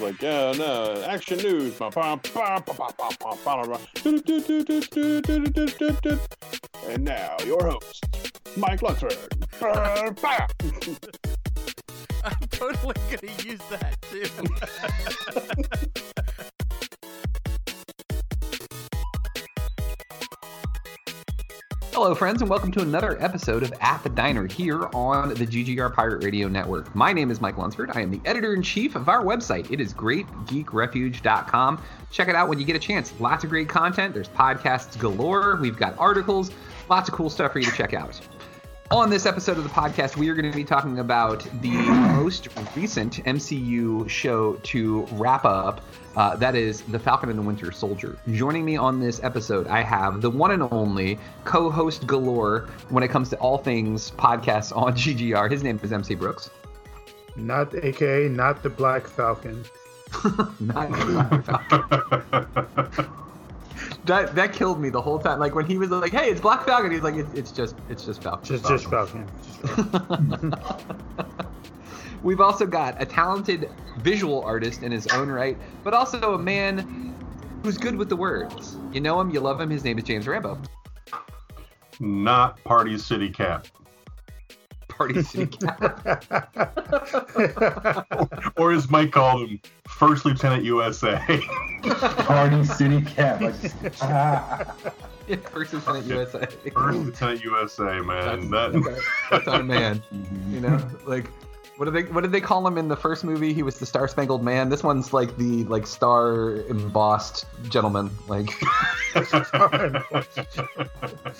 like, yeah, no, action news. And now, your host, Mike Luxford. I'm totally going to use that, too. Hello, friends, and welcome to another episode of At the Diner here on the GGR Pirate Radio Network. My name is Mike Lunsford. I am the editor in chief of our website. It is greatgeekrefuge.com. Check it out when you get a chance. Lots of great content. There's podcasts galore. We've got articles, lots of cool stuff for you to check out. On this episode of the podcast, we are going to be talking about the most recent MCU show to wrap up. Uh, that is The Falcon and the Winter Soldier. Joining me on this episode, I have the one and only co host galore when it comes to all things podcasts on GGR. His name is MC Brooks. Not AKA, not the Black Falcon. Not that that killed me the whole time. Like when he was like, "Hey, it's Black Falcon," he's like, "It's, it's just it's just Falcon." Just, just Falcon. Just Falcon. We've also got a talented visual artist in his own right, but also a man who's good with the words. You know him, you love him. His name is James Rambo. Not Party City Cap. Party City Cat. or as Mike called him, First Lieutenant USA. Party City Cat. Like, ah. yeah, First Lieutenant USA. First Lieutenant USA, man. That's, that... that's our man. You know, like what did they what did they call him in the first movie? He was the Star Spangled Man. This one's like the like star embossed gentleman. Like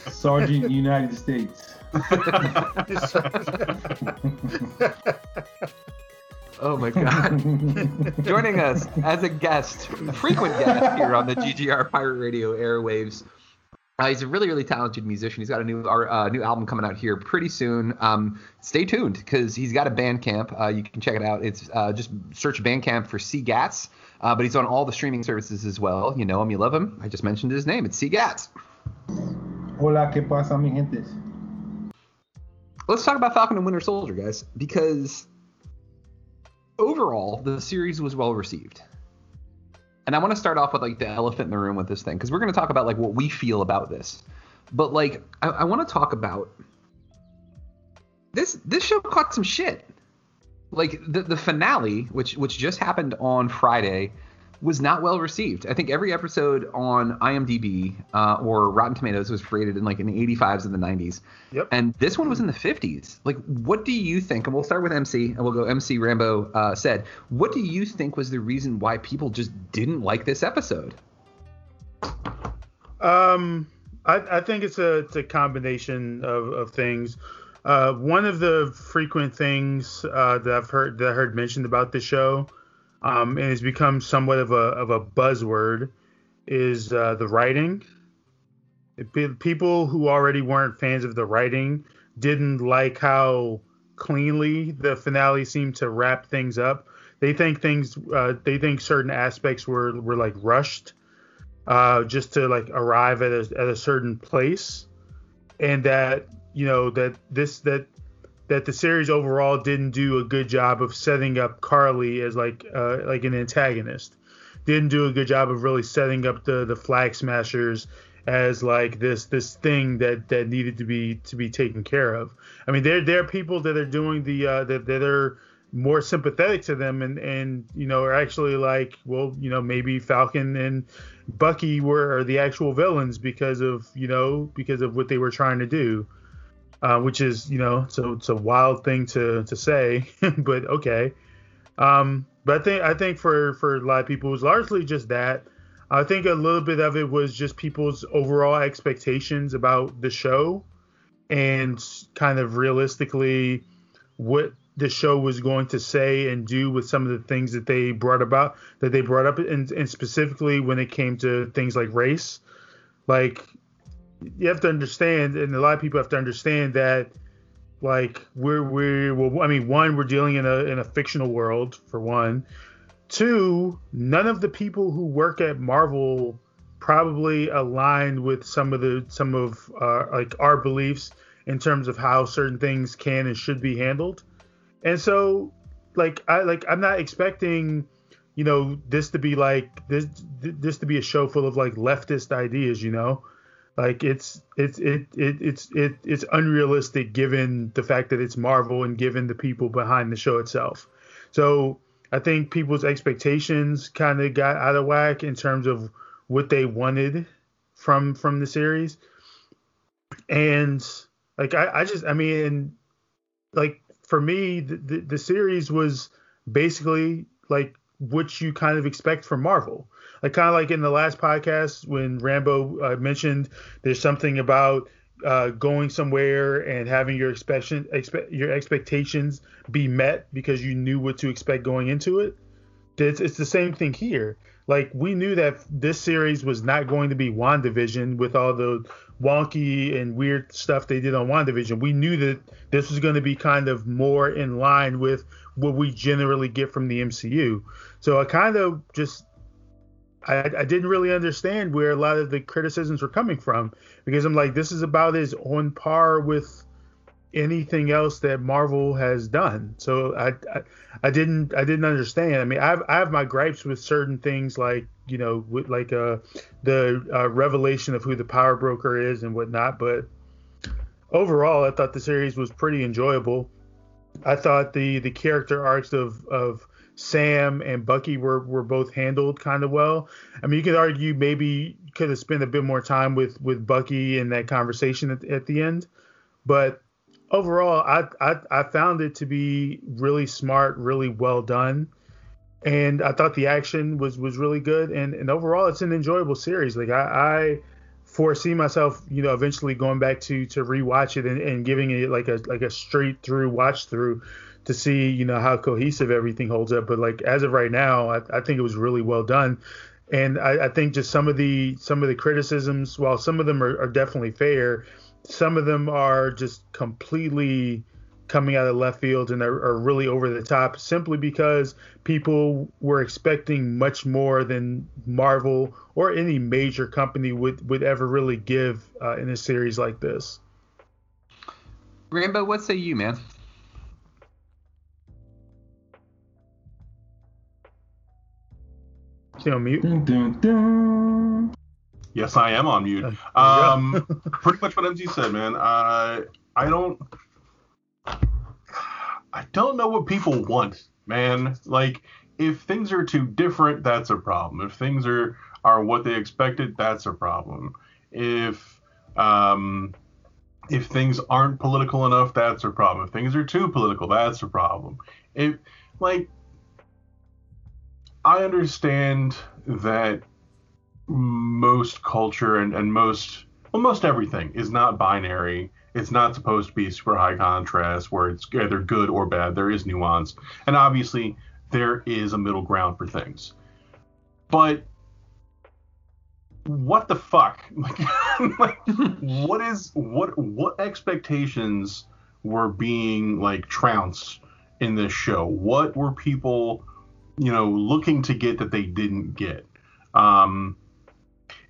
Sergeant United States. Oh my god. Joining us as a guest, a frequent guest here on the GGR Pirate Radio airwaves. Uh, he's a really, really talented musician. He's got a new uh, new album coming out here pretty soon. Um, stay tuned because he's got a Bandcamp. Uh, you can check it out. It's uh, just search Bandcamp for C Gats. Uh, but he's on all the streaming services as well. You know him, you love him. I just mentioned his name. It's C Gats. Hola, ¿qué pasa, mi gente? Let's talk about Falcon and Winter Soldier, guys, because overall the series was well received. And I want to start off with like the elephant in the room with this thing because we're going to talk about like what we feel about this. But like I, I want to talk about this. This show caught some shit. Like the the finale, which which just happened on Friday, was not well received. I think every episode on IMDb uh, or Rotten Tomatoes was rated in like in the 85s and the 90s. Yep. And this one was in the 50s. Like, what do you think? And we'll start with MC, and we'll go MC Rambo uh, said. What do you think was the reason why people just didn't like this episode? Um, I, I think it's a it's a combination of, of things. Uh, one of the frequent things uh, that I've heard that I heard mentioned about the show, um, and has become somewhat of a of a buzzword, is uh, the writing. People who already weren't fans of the writing didn't like how cleanly the finale seemed to wrap things up. They think things, uh, they think certain aspects were were like rushed, uh, just to like arrive at a, at a certain place, and that you know that this that that the series overall didn't do a good job of setting up Karli as like uh, like an antagonist. Didn't do a good job of really setting up the the flag smashers as like this this thing that that needed to be to be taken care of. I mean, there there are people that are doing the uh, that that are more sympathetic to them and and you know are actually like well you know maybe Falcon and Bucky were are the actual villains because of you know because of what they were trying to do, uh, which is you know so it's a wild thing to to say, but okay. Um, but I think I think for for a lot of people it was largely just that. I think a little bit of it was just people's overall expectations about the show and kind of realistically what the show was going to say and do with some of the things that they brought about that they brought up and, and specifically when it came to things like race like you have to understand and a lot of people have to understand that like we're we're well i mean one we're dealing in a in a fictional world for one. Two none of the people who work at marvel probably aligned with some of the some of uh, like our beliefs in terms of how certain things can and should be handled. And so like i like i'm not expecting you know this to be like this this to be a show full of like leftist ideas you know like it's it's it, it it's it it's unrealistic given the fact that it's marvel and given the people behind the show itself so i think people's expectations kind of got out of whack in terms of what they wanted from from the series and like i, I just i mean like for me, the, the, the, series was basically like what you kind of expect from Marvel. Like kind of like in the last podcast when Rambo uh, mentioned there's something about uh, going somewhere and having your expectation expect, your expectations be met because you knew what to expect going into it. It's, it's the same thing here. Like we knew that this series was not going to be WandaVision with all the wonky and weird stuff they did on WandaVision. We knew that this was going to be kind of more in line with what we generally get from the MCU. So I kind of just I, I didn't really understand where a lot of the criticisms were coming from because I'm like, this is about as on par with anything else that Marvel has done. So I, I, I didn't I didn't understand. I mean, I have, I have my gripes with certain things like you know with like uh the uh, revelation of who the power broker is and whatnot, but overall I thought the series was pretty enjoyable. I thought the the character arcs of of Sam and Bucky were were both handled kind of well. I mean, you could argue maybe could have spent a bit more time with with Bucky in that conversation at, at the end, but overall, I, I, I found it to be really smart, really well done, and I thought the action was was really good. And and overall, it's an enjoyable series. Like I, I foresee myself, you know, eventually going back to to rewatch it and, and giving it like a like a straight through watch through to see you know how cohesive everything holds up. But like as of right now, I, I think it was really well done. And I, I think just some of the some of the criticisms, while some of them are, are definitely fair, some of them are just completely coming out of left field and are, are, really over the top simply because people were expecting much more than Marvel or any major company would, would ever really give uh, in a series like this. Rambo, what say you, man? Stay on mute. Dun, dun, dun. Yes, I am on mute. Um, pretty much what MC said, man. I I don't I don't know what people want, man. Like if things are too different, that's a problem. If things are are what they expected, that's a problem. If um if things aren't political enough, that's a problem. If things are too political, that's a problem. If like I understand that most culture and, and most well most everything is not binary. It's not supposed to be super high contrast where it's either good or bad. There is nuance. And obviously there is a middle ground for things. But what the fuck? Like, like what is what what expectations were being like trounced in this show? What were people you know looking to get that they didn't get um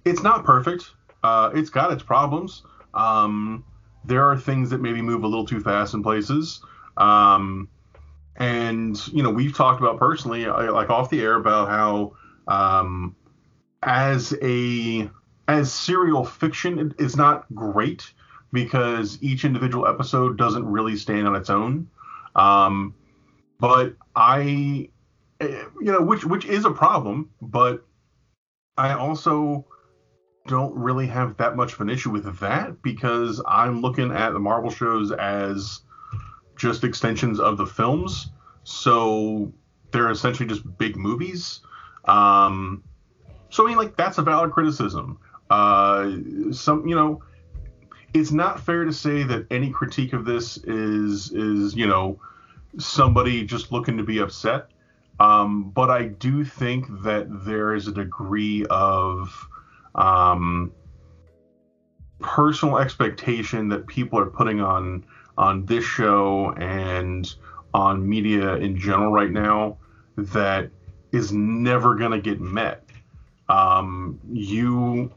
it's not perfect. Uh, it's got its problems. Um, there are things that maybe move a little too fast in places. Um, and you know, we've talked about personally, uh, like off the air, about how um, as a as serial fiction, is not great because each individual episode doesn't really stand on its own. Um, but I, you know, which which is a problem, but I also don't really have that much of an issue with that because I'm looking at the Marvel shows as just extensions of the films. So they're essentially just big movies. Um, so I mean, like that's a valid criticism. Uh, some, you know, it's not fair to say that any critique of this is is you know somebody just looking to be upset. Um, but I do think that there is a degree of um, personal expectation that people are putting on on this show and on media in general right now that is never going to get met. Um, you,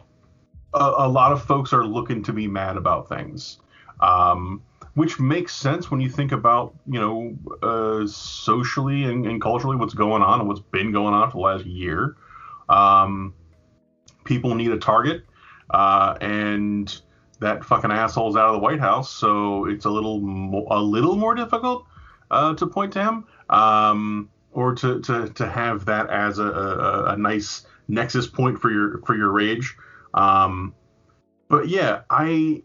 a, a, lot of folks are looking to be mad about things, um, which makes sense when you think about, you know, uh, socially and, and, culturally what's going on and what's been going on for the last year. Um, people need a target, uh, and that fucking asshole's out of the White House, so it's a little mo- a little more difficult uh, to point to him, um, or to, to to have that as a, a, a, nice nexus point for your for your rage. Um, but yeah, I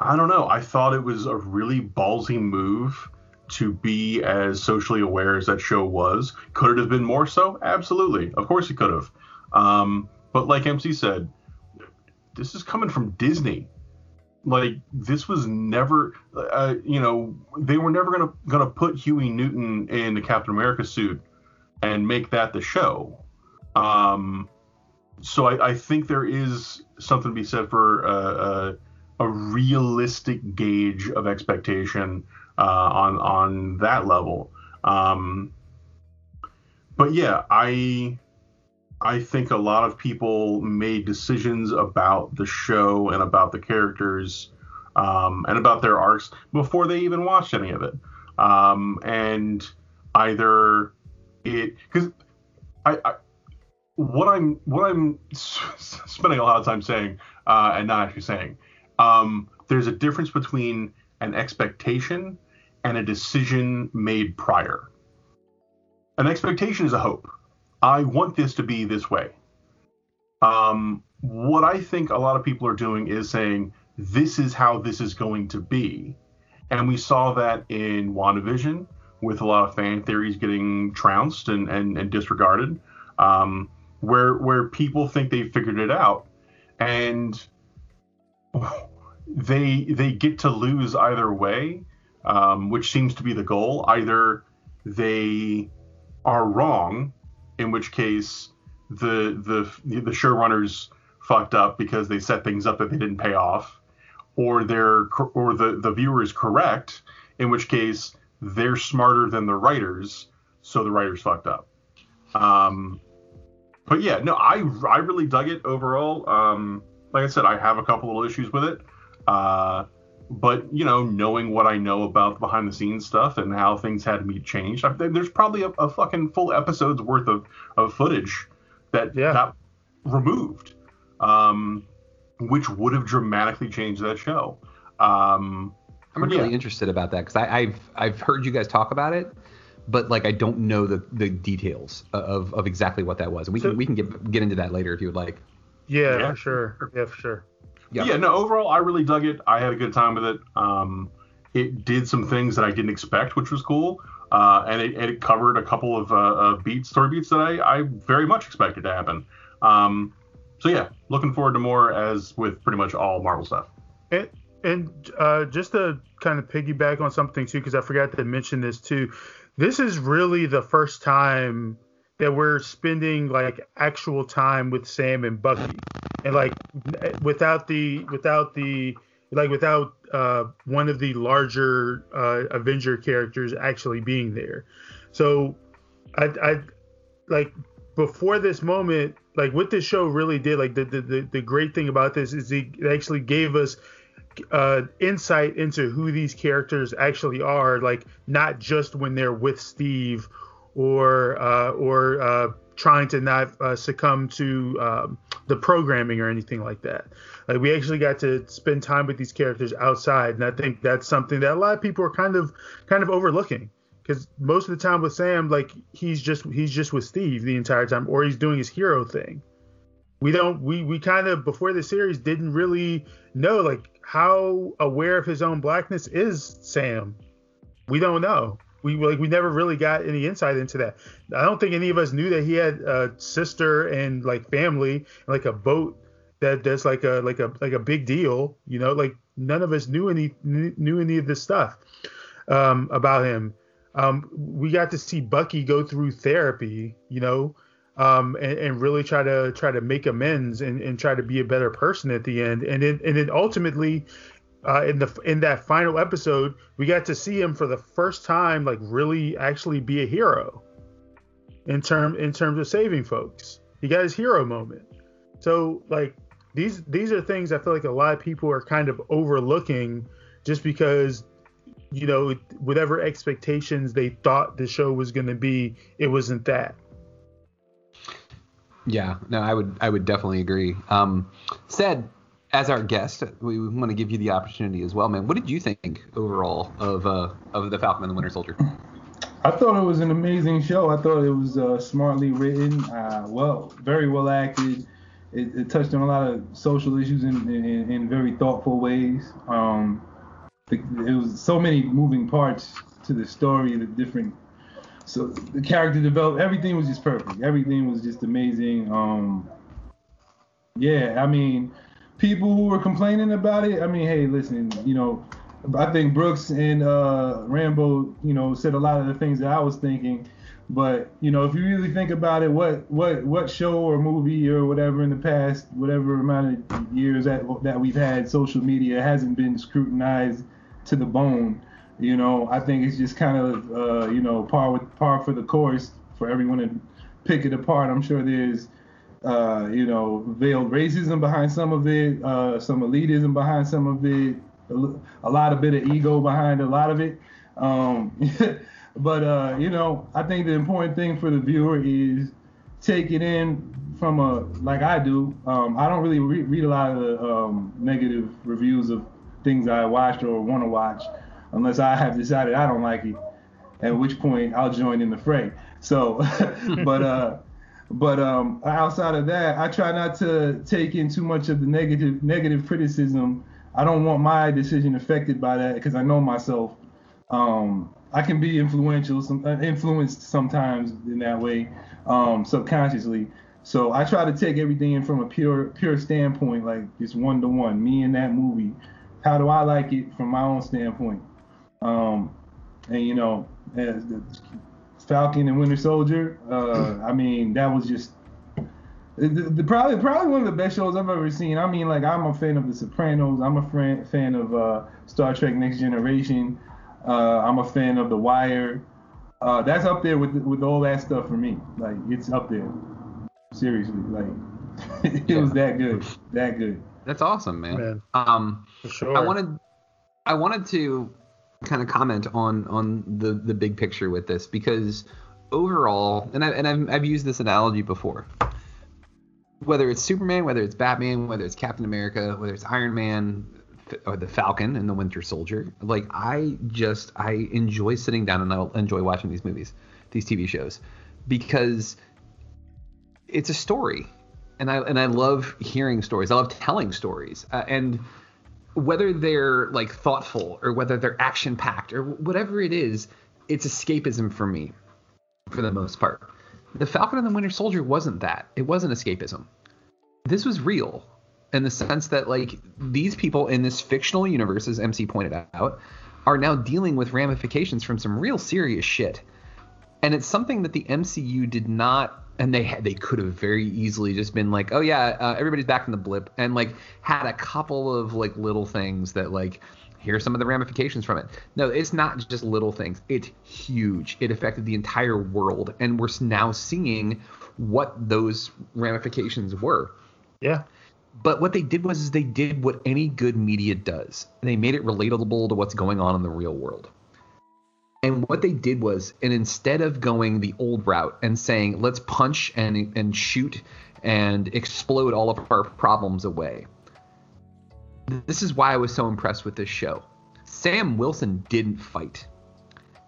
I don't know. I thought it was a really ballsy move to be as socially aware as that show was. Could it have been more so? Absolutely. Of course it could have. Um, but like MC said, this is coming from Disney. Like this was never, uh, you know, they were never gonna gonna put Huey Newton in the Captain America suit and make that the show. Um, so I, I think there is something to be said for uh, uh, a realistic gauge of expectation uh, on on that level. Um, but yeah, I I think a lot of people made decisions about the show and about the characters um, and about their arcs before they even watched any of it. Um, and either it because I, I, what I'm what I'm spending a lot of time saying uh, and not actually saying um, there's a difference between an expectation and a decision made prior. An expectation is a hope I want this to be this way. Um, what I think a lot of people are doing is saying, this is how this is going to be. And we saw that in WandaVision with a lot of fan theories getting trounced and, and, and disregarded, um, where, where people think they've figured it out. And they they get to lose either way, um, which seems to be the goal. Either they are wrong in which case the the the showrunners fucked up because they set things up that they didn't pay off, or they're or the the viewer is correct, in which case they're smarter than the writers, so the writers fucked up. Um, but yeah, no, I I really dug it overall. Um, like I said, I have a couple little issues with it. Uh, but you know, knowing what I know about behind the scenes stuff and how things had to be changed, I, there's probably a, a, fucking full episode's worth of, of footage that yeah. got removed, um, which would have dramatically changed that show. Um, I'm really yeah. interested about that because I've I've heard you guys talk about it, but like I don't know the, the details of, of exactly what that was. And we so, can we can get get into that later if you would like. Yeah, yeah. for sure. Yeah, for sure. Yeah. yeah, no, overall, I really dug it. I had a good time with it. Um, it did some things that I didn't expect, which was cool. Uh, and, it, and, it, covered a couple of uh, uh, beats, story beats that I, I, very much expected to happen. Um, so yeah, looking forward to more as with pretty much all Marvel stuff. And, and uh, just to kind of piggyback on something too, because I forgot to mention this too. This is really the first time that we're spending like actual time with Sam and Bucky, and like without the without the like without uh, one of the larger uh, Avenger characters actually being there. So I, I like before this moment, like what this show really did, like the the, the, the great thing about this is it actually gave us uh, insight into who these characters actually are, like not just when they're with Steve or uh, or uh, trying to not uh, succumb to um, the programming or anything like that. Like we actually got to spend time with these characters outside, and I think that's something that a lot of people are kind of kind of overlooking. Because most of the time with Sam, like he's just he's just with Steve the entire time, or he's doing his hero thing. We don't we we kind of before the series didn't really know like how aware of his own blackness is Sam. We don't know. We like we never really got any insight into that. I don't think any of us knew that he had a sister and like family and like a boat that that's like a like a like a big deal. You know, like none of us knew any knew any of this stuff um, about him. Um, we got to see Bucky go through therapy. You know. Um, and, and, really try to try to make amends and, and, try to be a better person at the end. And then and then ultimately, uh, in the in that final episode, we got to see him for the first time, like really actually be a hero. In term in terms of saving folks, he got his hero moment. So like these these are things I feel like a lot of people are kind of overlooking, just because you know whatever expectations they thought the show was going to be, it wasn't that. Yeah, no, I would I would definitely agree. Um, said as our guest, we want to give you the opportunity as well, man. What did you think overall of uh, of the Falcon and the Winter Soldier? I thought it was an amazing show. I thought it was uh, smartly written, uh, well, very well acted. It, it, touched on a lot of social issues in, in, in very thoughtful ways. Um, it, was so many moving parts to the story, the different. So the character developed, everything was just perfect. Everything was just amazing. Um, yeah, I mean, people who were complaining about it, I mean, hey, listen, you know, I think Brooks and uh, Rambo, you know, said a lot of the things that I was thinking. But you know, if you really think about it, what what what show or movie or whatever in the past, whatever amount of years that that we've had social media hasn't been scrutinized to the bone. You know, I think it's just kind of uh, you know par with par for the course for everyone to pick it apart. I'm sure there's uh, you know, veiled racism behind some of it, uh, some elitism behind some of it, a, lot of bit of ego behind a lot of it. Um, but uh, you know, I think the important thing for the viewer is take it in from a like I do. Um, I don't really re- read a lot of the um, negative reviews of things I watched or want to watch unless I have decided I don't like it. At which point I'll join in the fray. So, but uh, but um, outside of that, I try not to take in too much of the negative negative criticism. I don't want my decision affected by that because I know myself. Um, I can be influential, some, uh, influenced sometimes in that way, um, subconsciously. So I try to take everything in from a pure pure standpoint, like just one to one. Me and that movie. How do I like it from my own standpoint? Um, and you know, Falcon and Winter Soldier. Uh, I mean, that was just the, the, probably probably one of the best shows I've ever seen. I mean, like I'm a fan of The Sopranos. I'm a fan fan of uh, Star Trek Next Generation. Uh, I'm a fan of The Wire. Uh, that's up there with with all that stuff for me. Like it's up there. Seriously, like it yeah. was that good, that good. That's awesome, man. man. Um, for sure. I wanted I wanted to kind of comment on on the the big picture with this because overall, and I and I've, I've used this analogy before. Whether it's Superman, whether it's Batman, whether it's Captain America, whether it's Iron Man, or the Falcon and the Winter Soldier, like I just I enjoy sitting down and I enjoy watching these movies, these TV shows, because it's a story, and I and I love hearing stories. I love telling stories, uh, and whether they're like thoughtful or whether they're action packed or whatever it is, it's escapism for me, for the most part. The Falcon and the Winter Soldier wasn't that. It wasn't escapism. This was real in the sense that like these people in this fictional universe, as MC pointed out, are now dealing with ramifications from some real serious shit. And it's something that the MCU did not and they had, they could have very easily just been like, oh yeah, uh, everybody's back in the blip, and like had a couple of like little things that like here's some of the ramifications from it. No, it's not just little things. It's huge. It affected the entire world, and we're now seeing what those ramifications were. Yeah. But what they did was is they did what any good media does. They made it relatable to what's going on in the real world. And what they did was, and instead of going the old route and saying, let's punch and and shoot and explode all of our problems away. This is why I was so impressed with this show. Sam Wilson didn't fight.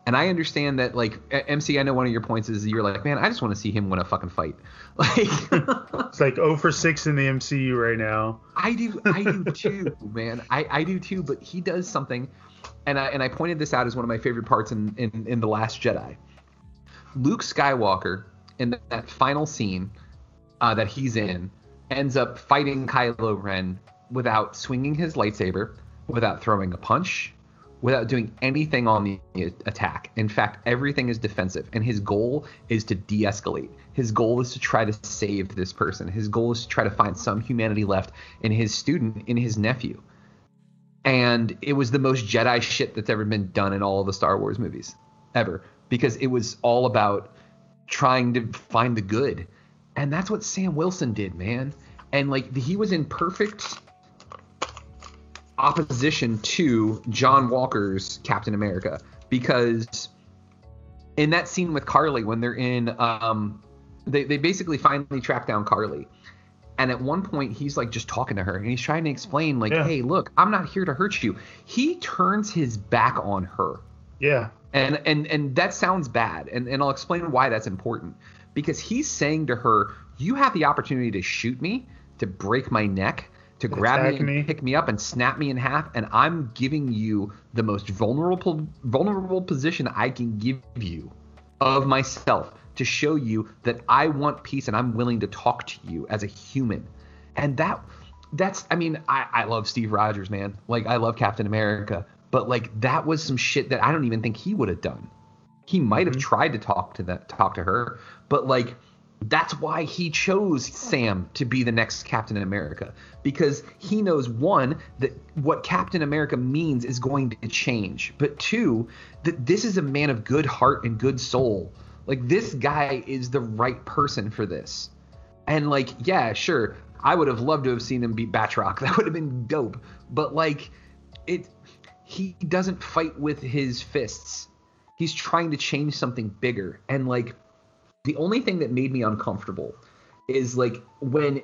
And I understand that, like MC, I know one of your points is you're like, man, I just want to see him win a fucking fight. Like, it's like 0 for 6 in the MCU right now. I do, I do too, man. I, I do too. But he does something, and I and I pointed this out as one of my favorite parts in in, in the Last Jedi. Luke Skywalker in that final scene uh, that he's in ends up fighting Kylo Ren without swinging his lightsaber, without throwing a punch, without doing anything on the attack. In fact, everything is defensive, and his goal is to de escalate. His goal is to try to save this person. His goal is to try to find some humanity left in his student, in his nephew. And it was the most Jedi shit that's ever been done in all of the Star Wars movies, ever, because it was all about trying to find the good. And that's what Sam Wilson did, man. And like he was in perfect opposition to John Walker's Captain America because in that scene with Karli when they're in um they, they basically finally track down Karli. And at one point he's like just talking to her and he's trying to explain like, Yeah. "Hey, look, I'm not here to hurt you." He turns his back on her. Yeah. And and and that sounds bad. And and I'll explain why that's important. Because he's saying to her, "You have the opportunity to shoot me, to break my neck, to grab me and me. pick me up and snap me in half, and I'm giving you the most vulnerable vulnerable position I can give you of myself to show you that I want peace and I'm willing to talk to you as a human." And that that's I mean, I, I love Steve Rogers, man. Like I love Captain America. But like that was some shit that I don't even think he would have done. He might have mm-hmm. tried to talk to that talk to her, but like that's why he chose Sam to be the next Captain America because he knows one that what Captain America means is going to change, but two that this is a man of good heart and good soul. Like this guy is the right person for this. And like, yeah, sure, I would have loved to have seen him beat Batroc. That would have been dope. But like, it, he doesn't fight with his fists. He's trying to change something bigger. And like, the only thing that made me uncomfortable is like when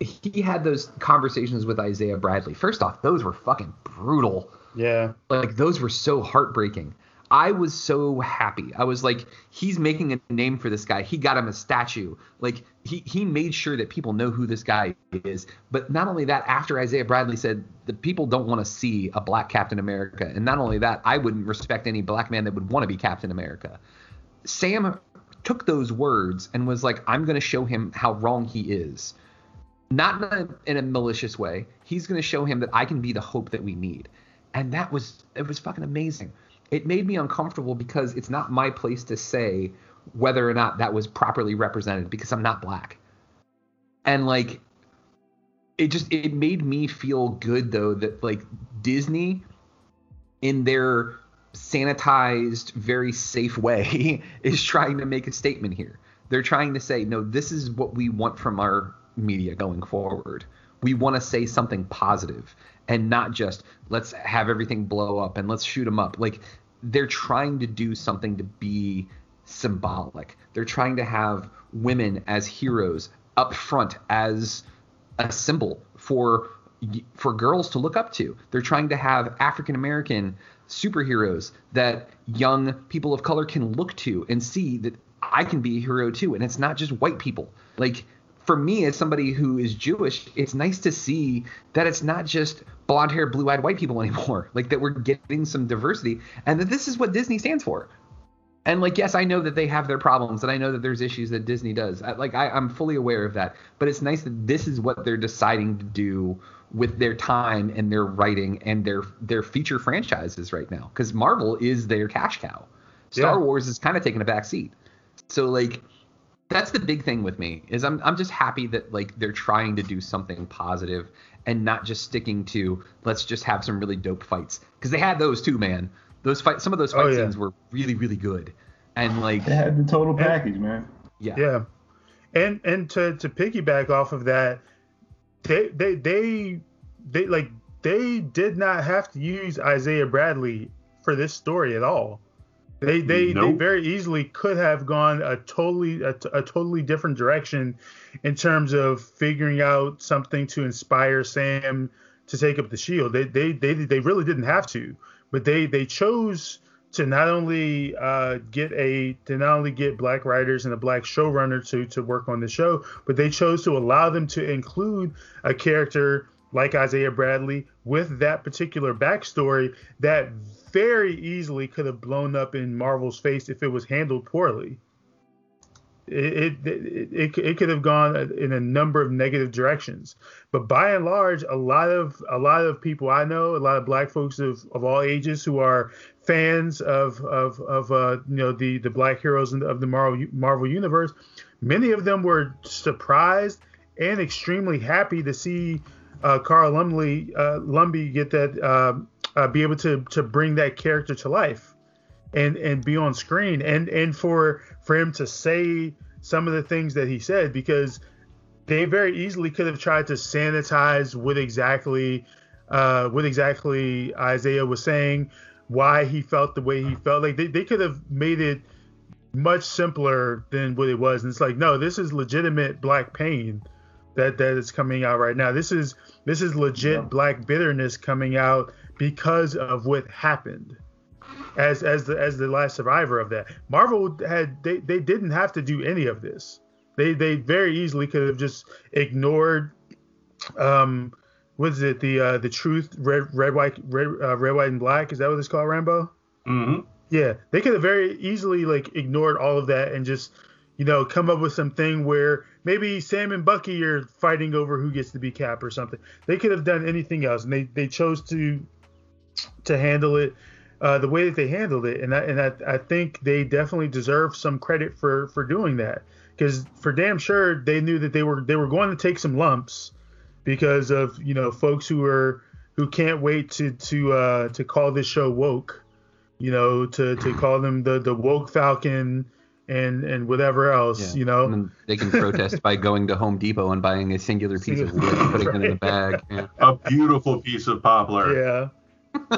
he had those conversations with Isaiah Bradley. First off, those were fucking brutal. Yeah. Like those were so heartbreaking. I was so happy. I was like, he's making a name for this guy. He got him a statue. Like he he made sure that people know who this guy is. But not only that, after Isaiah Bradley said the people don't want to see a black Captain America, and not only that, I wouldn't respect any black man that would want to be Captain America. Sam took those words and was like, I'm going to show him how wrong he is. Not in a, in a malicious way. He's going to show him that I can be the hope that we need. And that was, it was fucking amazing. It made me uncomfortable because it's not my place to say whether or not that was properly represented because I'm not black. And like, it just, it made me feel good though that like Disney in their sanitized, very safe way is trying to make a statement here. They're trying to say, no, this is what we want from our media going forward. We want to say something positive and not just let's have everything blow up and let's shoot them up. Like they're trying to do something to be symbolic. They're trying to have women as heroes up front as a symbol for for girls to look up to. They're trying to have African American superheroes that young people of color can look to and see that I can be a hero too. And it's not just white people. Like for me, as somebody who is Jewish, it's nice to see that it's not just blonde hair, blue eyed white people anymore. Like that we're getting some diversity and that this is what Disney stands for. And like, yes, I know that they have their problems, and I know that there's issues that Disney does. I, like, I, I'm fully aware of that. But it's nice that this is what they're deciding to do with their time and their writing and their their feature franchises right now. Because Marvel is their cash cow. Star Yeah. Wars is kind of taking a back seat. So like, that's the big thing with me is I'm I'm just happy that like they're trying to do something positive and not just sticking to let's just have some really dope fights because they had those too, man. Those fight some of those oh, fight Oh, yeah. scenes were really really good and like They had the total package, man. yeah Yeah. And and to to piggyback off of that, they they they they like they did not have to use Isaiah Bradley for this story at all. They they, nope. they very easily could have gone a totally a, a, totally different direction in terms of figuring out something to inspire Sam to take up the shield. They they they they really didn't have to, but they they chose to not only uh, get a to not only get black writers and a black showrunner to to work on the show, but they chose to allow them to include a character like Isaiah Bradley with that particular backstory that very easily could have blown up in Marvel's face if it was handled poorly. It, it, it, it, could have gone in a number of negative directions, but by and large, a lot of a lot of people I know, a lot of black folks of, of all ages who are fans of of, of uh, you know the the black heroes of the Marvel Marvel universe, many of them were surprised and extremely happy to see uh, Carl Lumley uh, Lumbly get that uh, uh, be able to to bring that character to life and and be on screen and and for for him to say some of the things that he said because they very easily could have tried to sanitize what exactly uh, what exactly Isaiah was saying, why he felt the way he felt. Like they, they could have made it much simpler than what it was. And it's like, no, this is legitimate black pain that that is coming out right now. This is this is legit yeah. black bitterness coming out because of what happened as as the as the last survivor of that. Marvel had they, they didn't have to do any of this. They they very easily could have just ignored um what is it the uh the truth red red white red uh, red white and black is that what it's called Rambo? Mm-hmm. Yeah, they could have very easily like ignored all of that and just you know come up with something where maybe Sam and Bucky are fighting over who gets to be Cap or something. They could have done anything else, and they they chose to to handle it uh, the way that they handled it, and I, and I, I think they definitely deserve some credit for for doing that because for damn sure they knew that they were they were going to take some lumps because of you know folks who are who can't wait to to uh, to call this show woke, you know to to call them the the woke Falcon and and whatever else, yeah. you know. they can protest by going to Home Depot and buying a singular piece of wood and putting right. it in a bag. Yeah. A beautiful piece of poplar. Yeah.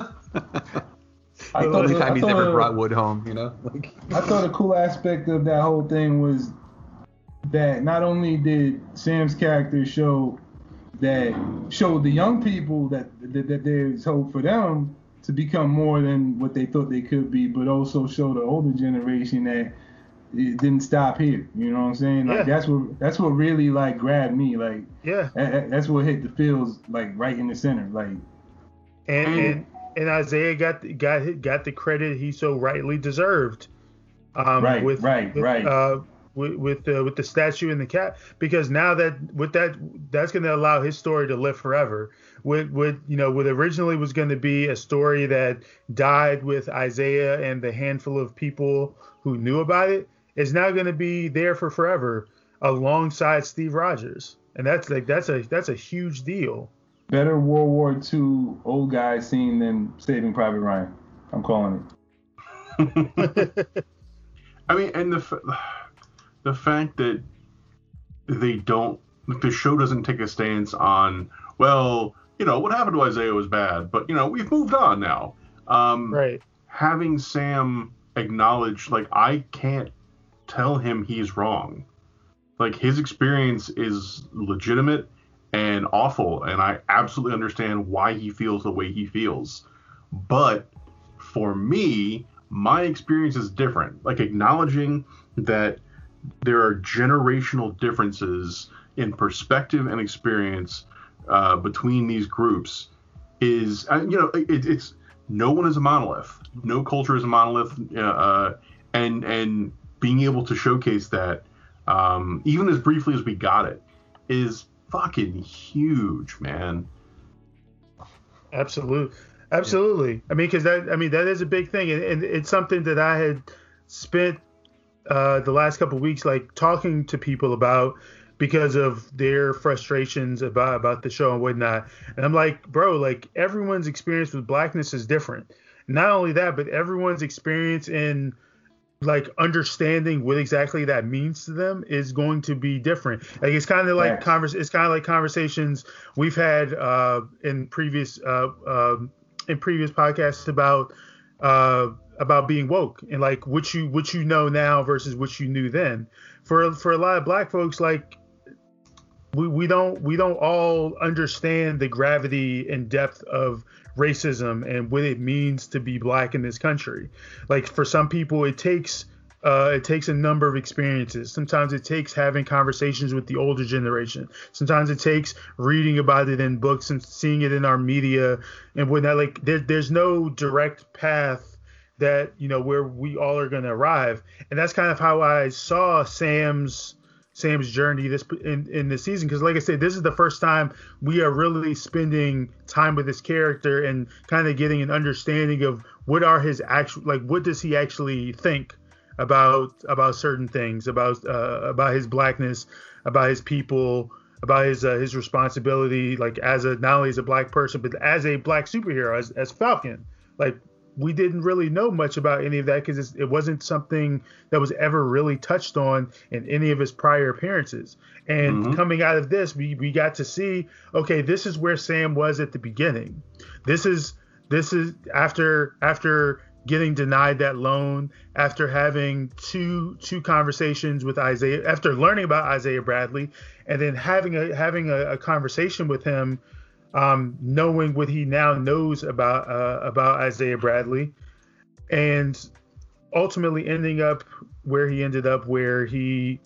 I the only time he's ever brought wood home, you know. Like, I thought a cool aspect of that whole thing was that not only did Sam's character show that showed the young people that, that that there's hope for them to become more than what they thought they could be, but also show the older generation that it didn't stop here. You know what I'm saying? Like yeah. that's what that's what really like grabbed me. Like yeah, that, that's what hit the feels like right in the center. Like and, and and Isaiah got got got the credit he so rightly deserved. Um, right, with, right, with, right. Uh, with with the, with the statue and the cat, because now that with that that's going to allow his story to live forever. With with you know, what originally was going to be a story that died with Isaiah and the handful of people who knew about it, is now going to be there for forever alongside Steve Rogers, and that's like that's a that's a huge deal better World War II old guy scene than Saving Private Ryan. I'm calling it. I mean, and the the fact that they don't, the show doesn't take a stance on, well, you know, what happened to Isaiah was bad, but you know, we've moved on now. Um, right. Having Sam acknowledge, like, I can't tell him he's wrong. Like his experience is legitimate and awful, and I absolutely understand why he feels the way he feels. But for me, my experience is different. Like acknowledging that there are generational differences in perspective and experience uh, between these groups is, uh, you know, it, it's no one is a monolith. No culture is a monolith, uh, uh, and and being able to showcase that, um, even as briefly as we got it, is fucking huge, man. Absolutely. Absolutely. I mean, because that, I mean, that is a big thing, and, and it's something that I had spent uh, the last couple weeks like talking to people about because of their frustrations about about the show and whatnot. And I'm like, bro, like everyone's experience with blackness is different. Not only that, but everyone's experience in like understanding what exactly that means to them is going to be different. Like it's kind of like Yes. convers it's kind of like conversations we've had uh, in previous uh, um in previous podcasts about uh, about being woke and like what you what you know now versus what you knew then. For for a lot of black folks, like we, we don't we don't all understand the gravity and depth of racism and what it means to be black in this country. Like for some people, it takes uh, it takes a number of experiences. Sometimes it takes having conversations with the older generation. Sometimes it takes reading about it in books and seeing it in our media and whatnot. Like there, there's no direct path that you know where we all are going to arrive, and that's kind of how I saw Sam's Sam's journey this in, in this season because like I said this is the first time we are really spending time with this character and kind of getting an understanding of what are his actual like what does he actually think about about certain things about uh, about his blackness about his people about his uh, his responsibility like as a not only as a black person but as a black superhero as as Falcon. Like we didn't really know much about any of that because it wasn't something that was ever really touched on in any of his prior appearances. And mm-hmm. coming out of this, we, we got to see, okay, this is where Sam was at the beginning. This is this is after after getting denied that loan, after having two two conversations with Isaiah, after learning about Isaiah Bradley, and then having a having a, a conversation with him um, knowing what he now knows about uh, about Isaiah Bradley, and ultimately ending up where he ended up, where he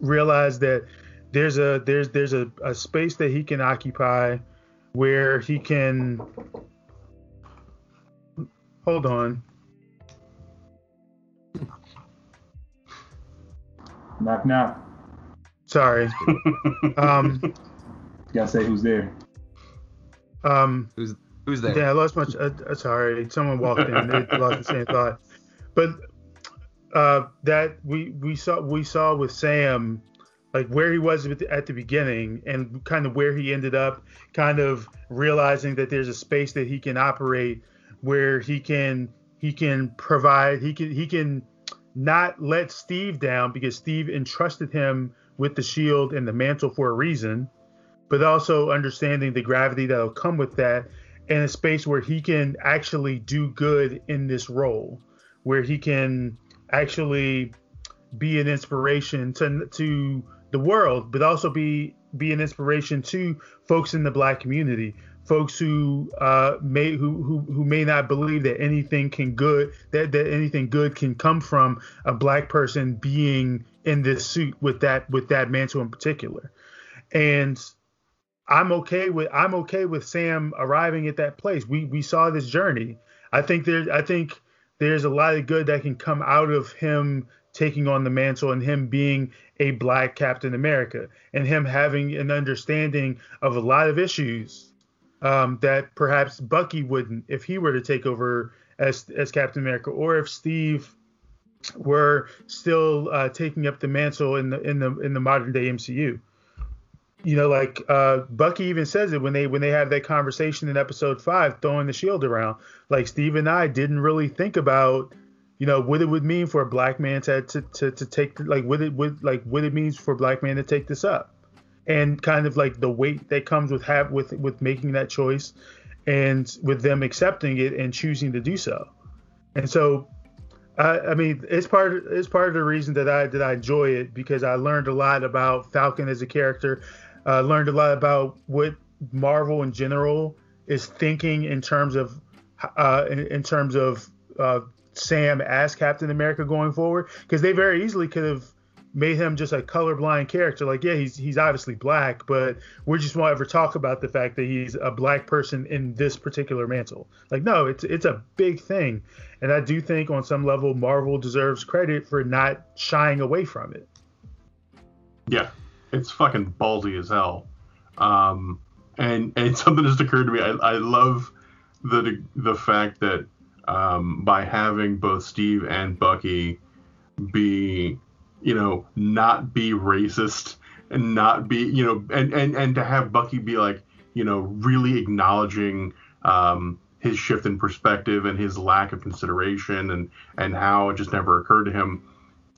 realized that there's a there's there's a, a space that he can occupy where he can hold on Knock knock. sorry um Gotta say who's there. Um, who's who's there? Yeah, I lost my. Uh, uh, sorry, someone walked in. They lost the same thought. But uh, that we we saw we saw with Sam, like where he was with, at the beginning, and kind of where he ended up, kind of realizing that there's a space that he can operate where he can he can provide he can he can not let Steve down because Steve entrusted him with the shield and the mantle for a reason but also understanding the gravity that'll come with that in a space where he can actually do good in this role, where he can actually be an inspiration to to the world, but also be be an inspiration to folks in the black community, folks who uh, may who, who who may not believe that anything can good that that anything good can come from a black person being in this suit with that with that mantle in particular, and I'm okay with I'm okay with Sam arriving at that place. We we saw this journey. I think there I think there's a lot of good that can come out of him taking on the mantle and him being a black Captain America and him having an understanding of a lot of issues um, that perhaps Bucky wouldn't if he were to take over as as Captain America or if Steve were still uh, taking up the mantle in the in the in the modern day MCU you know, like uh, Bucky even says it when they when they have that conversation in episode five, throwing the shield around. Like Steve and I didn't really think about, you know, what it would mean for a black man to to, to, to take like what it would like what it means for a black man to take this up, and kind of like the weight that comes with have with with making that choice, and with them accepting it and choosing to do so, and so. I, I mean, it's part it's part of the reason that I that I enjoy it because I learned a lot about Falcon as a character uh, learned a lot about what Marvel in general is thinking in terms of uh, in, in terms of uh, Sam as Captain America going forward because they very easily could have made him just a colorblind character. Like, yeah, he's he's obviously black, but we just won't ever talk about the fact that he's a black person in this particular mantle. Like, no, it's it's a big thing, and I do think on some level Marvel deserves credit for not shying away from it. Yeah, it's fucking ballsy as hell. Um, and and something just occurred to me. I, I love the the fact that um, by having both Steve and Bucky be, you know, not be racist and not be, you know, and and and to have Bucky be like, you know, really acknowledging um, his shift in perspective and his lack of consideration and and how it just never occurred to him.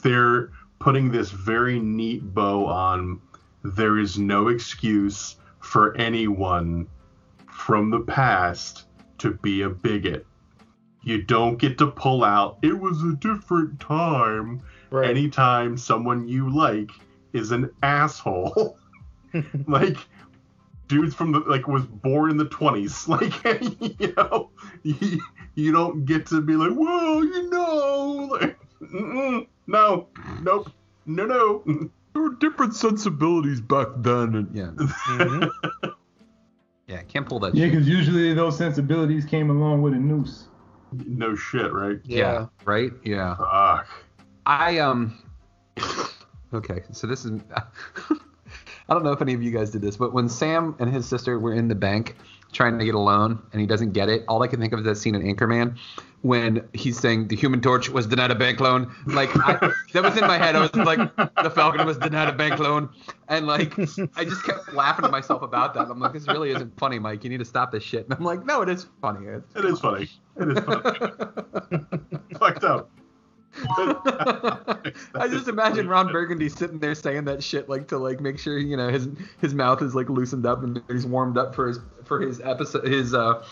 They're putting this very neat bow on. There is no excuse for anyone from the past to be a bigot. You don't get to pull out. It was a different time. Right. Anytime someone you like is an asshole, like dudes from the like was born in the 20s like you know you, you don't get to be like well you know like, no nope. No no. There were different sensibilities back then and yeah. Mm-hmm. yeah can't pull that Yeah, because usually those sensibilities came along with a noose. no shit right? Yeah. right? Yeah. Fuck. I um okay, so this is I don't know if any of you guys did this, but when Sam and his sister were in the bank trying to get a loan and he doesn't get it, all I can think of is that scene in Anchorman when he's saying the Human Torch was denied a bank loan. Like I, that was in my head. I was like, the Falcon was denied a bank loan, and like I just kept laughing to myself about that. I'm like, this really isn't funny, Mike. You need to stop this shit. And I'm like, no, it is funny. It's it is funny it is funny fucked up I just imagine Ron Burgundy sitting there saying that shit like to like make sure you know his his mouth is like loosened up and he's warmed up for his for his episode his uh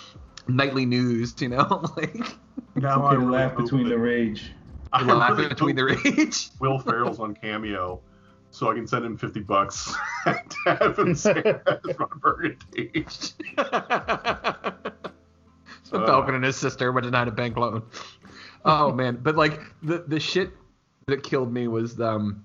nightly news you know like now Okay, to laugh between the rage. I laugh really between the rage. Will Ferrell's on Cameo, so I can send him fifty bucks to have him say as Ron Burgundy. the Falcon and his sister were denied a bank loan. Oh man, but like the the shit that killed me was um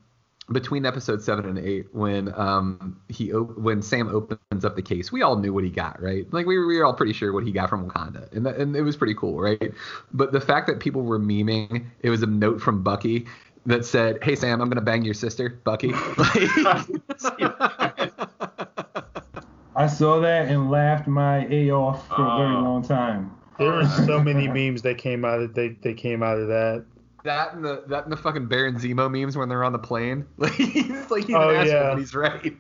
between episode seven and eight when um he op- when Sam opens up the case, we all knew what he got, right? Like we were, we were all pretty sure what he got from Wakanda, and that, and it was pretty cool, right? But the fact that people were memeing, it was a note from Bucky that said, "Hey Sam, I'm gonna bang your sister, Bucky." I saw that and laughed my A off for a very Oh. long time. There were so many memes that came out of they they came out of that. That and the that and the fucking Baron Zemo memes when they're on the plane. Like he's like he's Oh, an yeah. but he's right.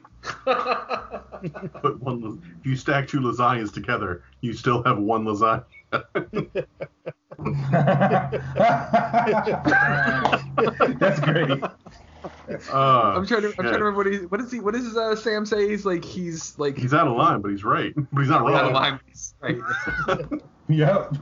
Put one. If you stack two lasagnas together, you still have one lasagna. That's great. Uh, I'm trying to I'm shit. trying to remember what he what does he what does uh, Sam say? He's like he's like He's out of line, but he's right. But he's not wrong. out of wrong. line. He's right. Yep.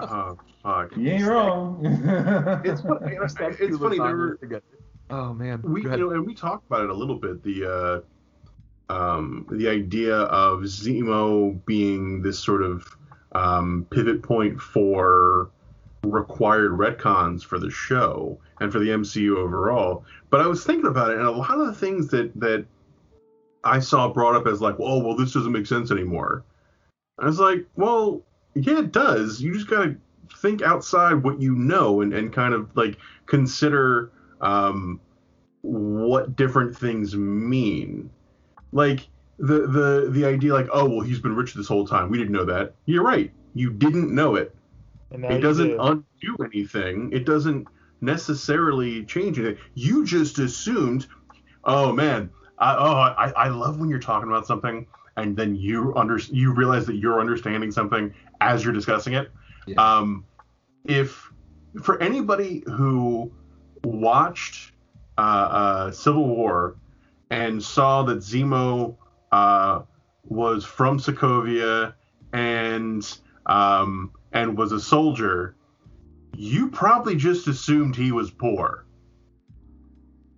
Oh fuck. you ain't wrong. It's funny. It's funny. There were, Oh man. we you know, and we talked about it a little bit. The uh, um, the idea of Zemo being this sort of um, pivot point for required retcons for the show and for the MCU overall. But I was thinking about it, and a lot of the things that that I saw brought up as like, oh well, this doesn't make sense anymore. I was like, well, yeah, it does. You just gotta think outside what you know and, and kind of like consider um, what different things mean. Like the the the idea, like, oh well, he's been rich this whole time. We didn't know that. You're right. You didn't know it. And It doesn't do. undo anything. It doesn't necessarily change anything. You just assumed, oh man, I, oh I, I love when you're talking about something and then you under you realize that you're understanding something as you're discussing it. Um, if for anybody who watched uh, uh, Civil War and saw that Zemo uh, was from Sokovia and um, and was a soldier, you probably just assumed he was poor.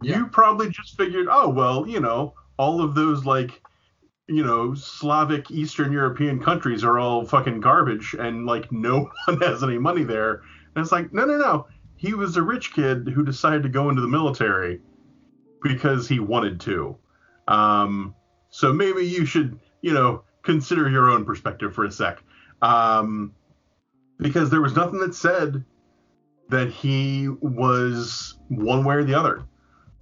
You probably just figured, oh well, you know, all of those like, you know, Slavic Eastern European countries are all fucking garbage, and like no one has any money there. And it's like, no, no, no. He was a rich kid who decided to go into the military because he wanted to. Um, so maybe you should, you know, consider your own perspective for a sec. Um, because there was nothing that said that he was one way or the other.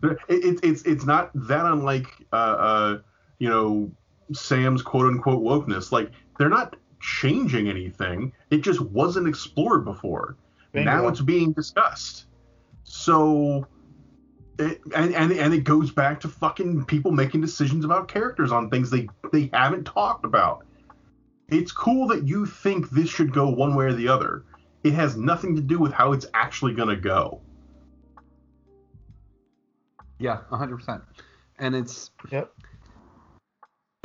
It, it, it's it's not that unlike uh, uh, you know Sam's quote unquote wokeness. Like they're not changing anything. It just wasn't explored before. Bingo. Now it's being discussed. So it, and, and and it goes back to fucking people making decisions about characters on things they they haven't talked about. it's cool that you think this should go one way or the other. It has nothing to do with how it's actually going to go. Yeah, 100%. And it's Yep.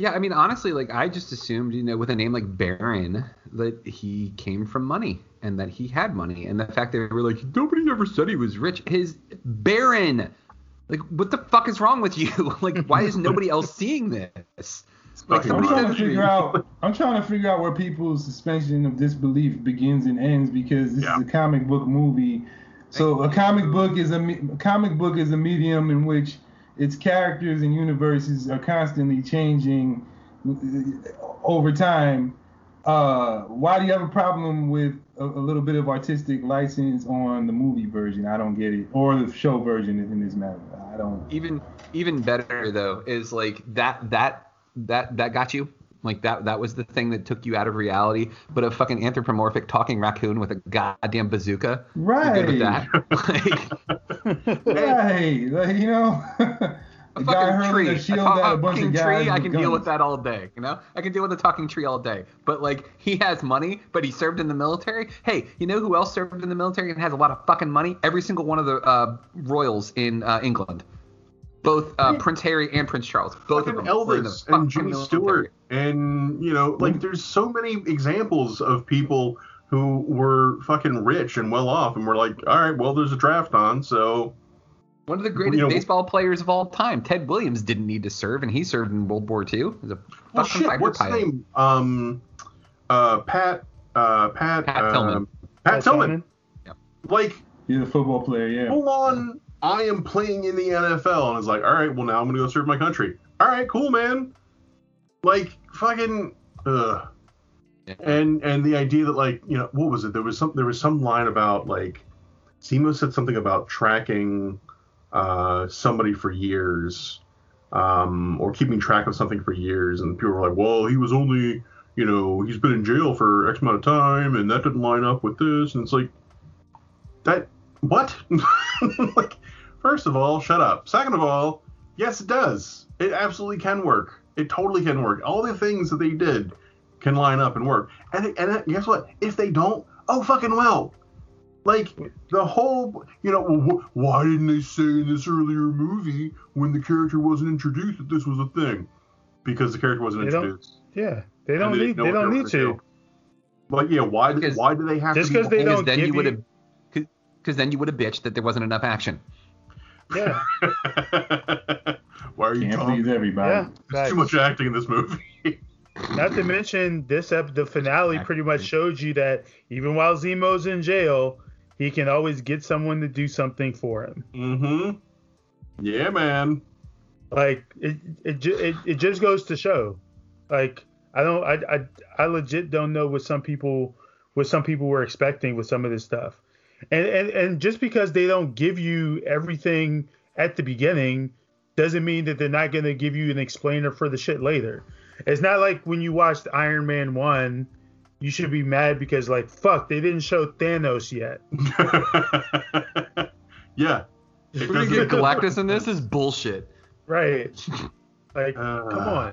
Yeah, I mean, honestly, like I just assumed, you know, with a name like Baron, that he came from money and that he had money, and the fact that they were like, nobody ever said he was rich. His Baron, like, what the fuck is wrong with you? like, why is nobody else seeing this? Like, I'm somebody trying to figure out. I'm trying to figure out where people's suspension of disbelief begins and ends because this is a comic book movie. So a comic book is a, a comic book is a medium in which its characters and universes are constantly changing over time. Uh, why do you have a problem with a, a little bit of artistic license on the movie version? I don't get it, or the show version in this matter. I don't. even even better though is like that that that that got you like that that was the thing that took you out of reality. But a fucking anthropomorphic talking raccoon with a goddamn bazooka? With that? Right, like you know, a fucking tree a a shield a talking tree i can deal with that all day you know? I can deal with the talking tree all day. But like he has money but he served in the military. Hey you know who else served in the military and has a lot of fucking money? Every single one of the uh, royals in uh, england both uh, Prince Harry and Prince Charles, both of fucking them were in the Elvis and Jimmy military. Stewart, and you know, like there's so many examples of people who were fucking rich and well off, and we're like, all right, well, there's a draft on, so One of the greatest You know- baseball players of all time, Ted Williams, didn't need to serve, and he served in World War II. He a well, fucking shit. fighter What's his name? Um, uh, Pat, uh, Pat, Pat um, Tillman. Pat, Pat Tillman. Tillman? Like, He's a football player, yeah. full on. I am playing in the NFL, and it's like, all right, well, now I'm gonna go serve my country. All right, cool, man. Like, fucking, ugh. And and the idea that like you know what was it? There was some there was some line about like Zemo said something about tracking uh, somebody for years, um, or keeping track of something for years, and people were like, well, he was only you know he's been in jail for X amount of time, and that didn't line up with this, and it's like that what? like, first of all, shut up. Second of all, yes, it does. It absolutely can work. It totally can work. All the things that they did can line up and work. And and guess what? If they don't, oh fucking well. Like the whole, you know, wh- why didn't they say in this earlier movie when the character wasn't introduced that this was a thing? Because the character wasn't They introduced. Yeah, they don't didn't need. know They don't need gonna to. But yeah, why? Did, why do they have to? just to? be 'cause they behind- don't then give you would have, because then you would have bitched that there wasn't enough action. Yeah. Why are you Can't talking? please everybody. Yeah. There's too much acting in this movie. Not to mention, this ep- the finale pretty much showed you that even while Zemo's in jail, he can always get someone to do something for him. mm-hmm. Yeah, man. Like it, it, ju- it, it just goes to show. Like I don't, I, I, I legit don't know what some people, what some people were expecting with some of this stuff, and and and just because they don't give you everything at the beginning, doesn't mean that they're not gonna give you an explainer for the shit later. It's not like when you watched Iron Man one, you should be mad because like fuck they didn't show Thanos yet. yeah. We're gonna get Galactus in this is bullshit. Right. Like Uh, come on.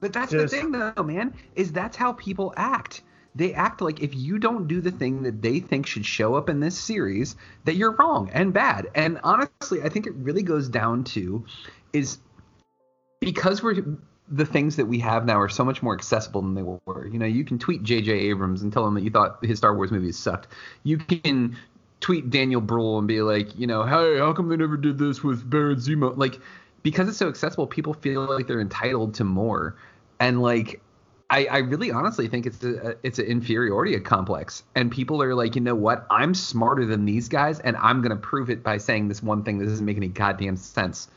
But that's Just- the thing, though, man, is that's how people act. They act like if you don't do the thing that they think should show up in this series, that you're wrong and bad. And honestly, I think it really goes down to is because we're the things that we have now are so much more accessible than they were. You know, you can tweet J.J. Abrams and tell him that you thought his Star Wars movies sucked. You can tweet Daniel Bruhl and be like, you know, hey, how come they never did this with Baron Zemo? Like, because it's so accessible, people feel like they're entitled to more. And like, I, I really honestly think it's a it's an inferiority complex, and people are like, you know what? I'm smarter than these guys, and I'm gonna prove it by saying this one thing that doesn't make any goddamn sense.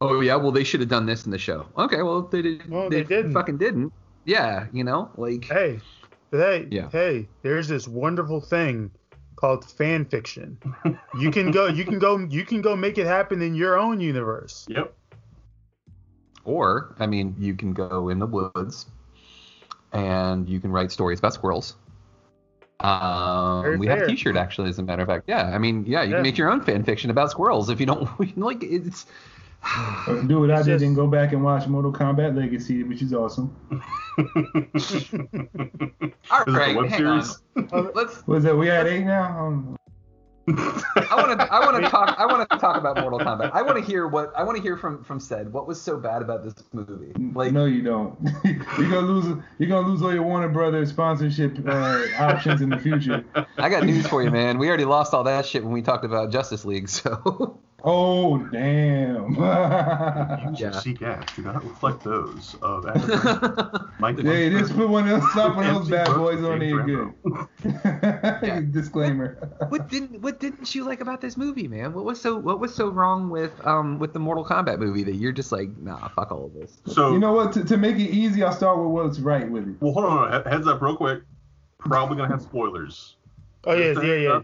Oh yeah, well they should have done this in the show. Okay, well they did, Well, they, they didn't. fucking didn't. Yeah, you know, like Hey, but hey, Yeah. hey, there's this wonderful thing called fan fiction. You can go, you can go, you can go make it happen in your own universe. Yep. Or, I mean, you can go in the woods and you can write stories about squirrels. Um, Very we have a fair. T-shirt actually, as a matter of fact. Yeah, I mean, yeah, you Yeah. can make your own fan fiction about squirrels if you don't like. It's do what I did just- and go back and watch Mortal Kombat Legacy, which is awesome. All Is it right, web hang on. series? Let's. Was that we at eight now? Um, I want to. I want to talk. I want to talk about Mortal Kombat. I want to hear what. I want to hear from from said. What was so bad about this movie? Like, no, you don't. you're gonna lose. You're gonna lose all your Warner Brothers sponsorship uh, options in the future. I got news for you, man. We already lost all that shit when we talked about Justice League. So. Oh damn. Views Yeah. of Seek Act do not reflect those of Adam. Mike Hey, just put one of those, stop one of those bad boys on here James good. Disclaimer. what didn't What didn't you like about this movie, man? What was so What was so wrong with um with the Mortal Kombat movie that you're just like, nah, fuck all of this. So You know what? To, to make it easy, I'll start with what's right with it. Well, hold on, hold on. He- Heads up, real quick. Probably gonna have spoilers. Oh yeah, yeah, yeah.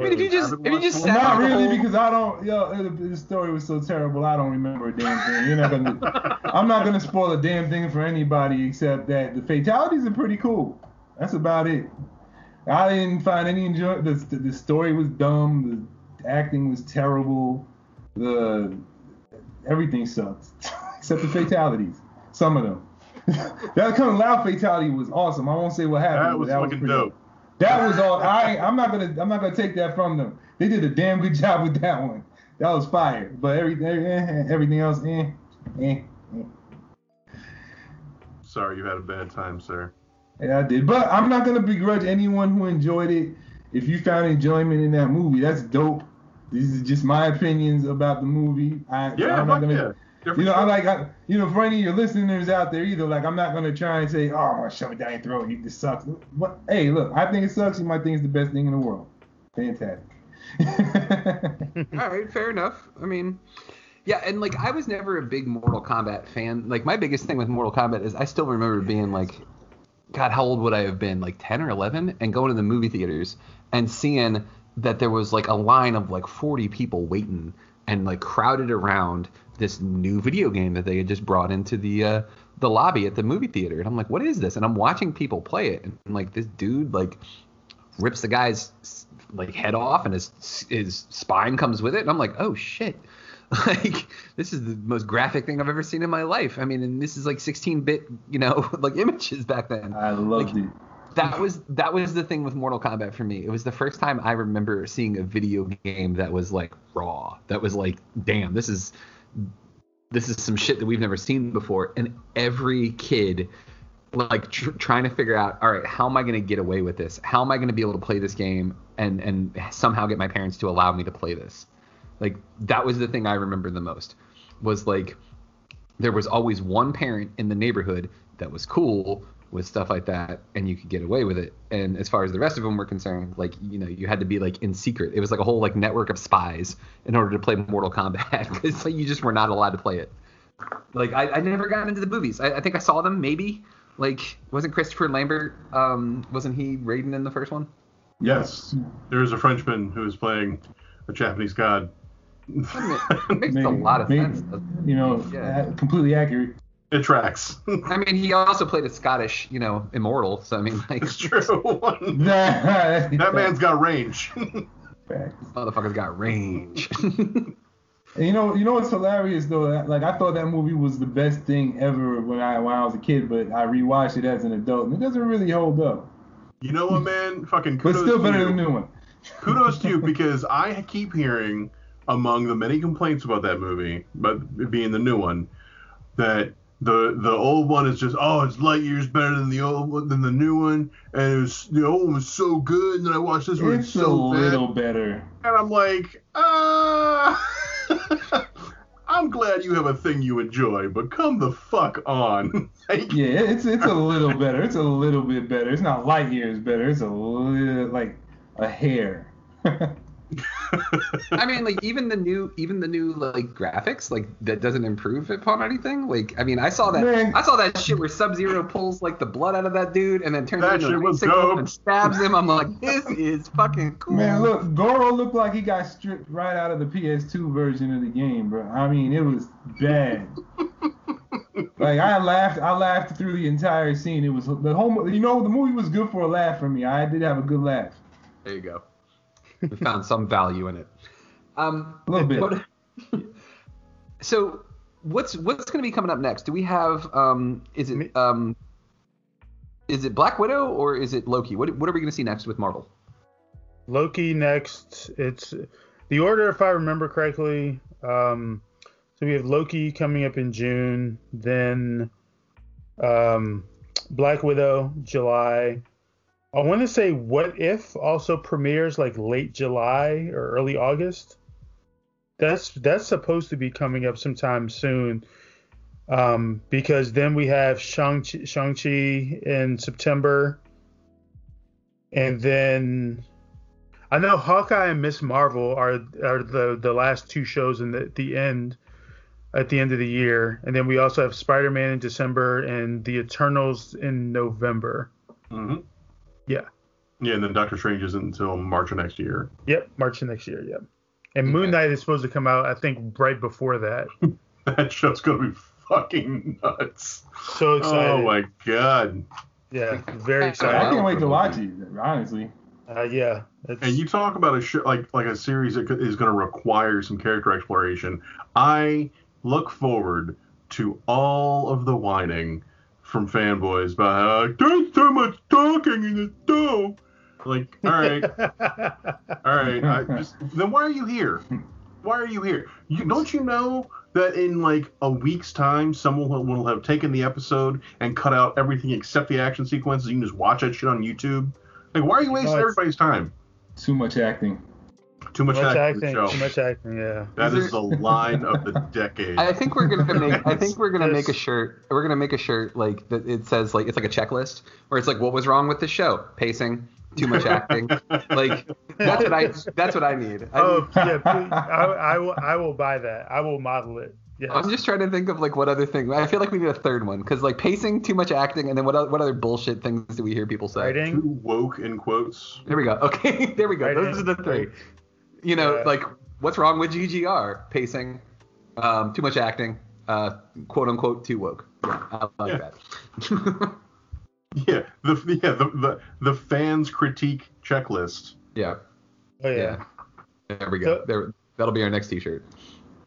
I mean, if you just if you just Well, not really, whole- because I don't. Yo, the, the story was so terrible. I don't remember a damn thing. You're not gonna. I'm not gonna spoil a damn thing for anybody except that the fatalities are pretty cool. That's about it. I didn't find any enjoy. The, the, the story was dumb. The acting was terrible. The everything sucked except the fatalities. Some of them. that kind of loud fatality was awesome. I won't say what happened. That but was that fucking pretty- dope. That was all. I I'm not gonna I'm not gonna take that from them. They did a damn good job with that one. That was fire. But everything eh, everything else, eh, eh, eh. Sorry, you had a bad time, sir. Yeah, I did. But I'm not gonna begrudge anyone who enjoyed it. If you found enjoyment in that movie, that's dope. These are just my opinions about the movie. I, Yeah, I'm not gonna. yeah. You know, I like, I, you know, for any of your listeners out there, either like, I'm not gonna try and say, oh, shove it down your throat. You this sucks. But hey, look, I think it sucks. You might think it's the best thing in the world. Fantastic. All right, fair enough. I mean, yeah, and like I was never a big Mortal Kombat fan. Like my biggest thing with Mortal Kombat is I still remember being like, God, how old would I have been? Like 10 or 11, and going to the movie theaters and seeing that there was like a line of like 40 people waiting and like crowded around this new video game that they had just brought into the uh, the lobby at the movie theater. And I'm like, what is this? And I'm watching people play it, and like this dude like rips the guy's like head off and his his spine comes with it and I'm like oh shit like this is the most graphic thing I've ever seen in my life I mean and this is like 16 bit you know like images back then I loved it. that was that was the thing with Mortal Kombat for me it was the first time I remember seeing a video game that was like raw that was like damn this is this is some shit that we've never seen before and every kid like tr- trying to figure out all right how am i going to get away with this? How am i going to be able to play this game and and somehow get my parents to allow me to play this? Like that was the thing i remember the most was like there was always one parent in the neighborhood that was cool with stuff like that and you could get away with it. And as far as the rest of them were concerned like you know you had to be like in secret. It was like a whole like network of spies in order to play mortal kombat because like, you just were not allowed to play it. Like I, I never got into the movies. I, I think i saw them maybe. Like wasn't christopher lambert um wasn't he raiden in the first one? Yes, there is a Frenchman who is playing a Japanese god. it makes a lot of Maybe- sense. You know, Yeah. completely accurate. It tracks. i mean he also played a scottish you know immortal so i mean like it's true. that that man's got range. motherfucker's got range And you know, you know what's hilarious though? Like I thought that movie was the best thing ever when I when I was a kid, but I rewatched it as an adult, and it doesn't really hold up. you know what, man? Fucking But kudos still to better you. than the new one. kudos to you because I keep hearing among the many complaints about that movie, but being the new one, that the the old one is just oh it's light years better than the old one than the new one, and it was the old one was so good, and then I watched this one It's it's a so little bad, better. and I'm like uh I'm glad you have a thing you enjoy, but come the fuck on. Like, Yeah, it's it's a little better. It's a little bit better. It's not light years better. It's a little like a hair. I mean, like even the new, even the new like graphics, like that doesn't improve upon anything. Like, I mean, I saw that, Man. I saw that shit where Sub Zero pulls like the blood out of that dude and then turns That into a was sickle and stabs him. I'm like, this is fucking cool. Man, look, Goro looked like he got stripped right out of the PS2 version of the game, bro. I mean, it was bad. like I laughed, I laughed through the entire scene. It was the whole, you know, the movie was good for a laugh for me. I did have a good laugh. There you go. We found some value in it. Um, A little bit. What, So what's what's going to be coming up next? Do we have um is it um is it Black Widow or is it Loki? What what are we going to see next with Marvel? Loki next. It's the order, if I remember correctly. Um, so we have Loki coming up in June, then um, Black Widow July. I want to say What If also premieres like late July or early August. That's that's supposed to be coming up sometime soon. Um, because then we have Shang Shang-Chi in September, and then I know Hawkeye and Miss Marvel are are the the last two shows in the the end at the end of the year, and then we also have Spider Man in December and the Eternals in November. Mm-hmm. Yeah. Yeah, and then Doctor Strange isn't until March of next year. Yep, March of next year. Yep. And Moon Knight is supposed to come out, I think, right before that. that show's gonna be fucking nuts. So excited. Oh my god. Yeah, very excited. I can't wait to watch it. Honestly. Uh, yeah. And you talk about a show like like a series that is going to require some character exploration. I look forward to all of the whining from fanboys about how there's so much talking in the show. Like, all right, all right. I just, then why are you here? Why are you here? You, don't you know that in like a week's time, someone will, will have taken the episode and cut out everything except the action sequences? You can just watch that shit on YouTube. Like, why are you wasting No, everybody's time? Too much acting. Too much, much acting. acting. Show. Too much acting. Yeah. That is the line of the decade. I think we're gonna make. I think we're gonna make a shirt. We're gonna make a shirt like that. It says like it's like a checklist where it's like what was wrong with the show? Pacing, too much acting. like that's what I. That's what I need. I Oh need- yeah, please, I, I will. I will buy that. I will model it. Yes. I'm just trying to think of like what other thing. I feel like we need a third one because like pacing, too much acting, and then what oth- what other bullshit things do we hear people say? Writing. Too woke in quotes. There we go. Okay, there we go. Those are the three. You know, Yeah. like what's wrong with GGR? Pacing, um, too much acting, uh, quote unquote too woke. Yeah, I like Yeah. that. Yeah, the yeah the, the the fans critique checklist. Yeah. Oh yeah. There we go. There, that'll be our next T-shirt.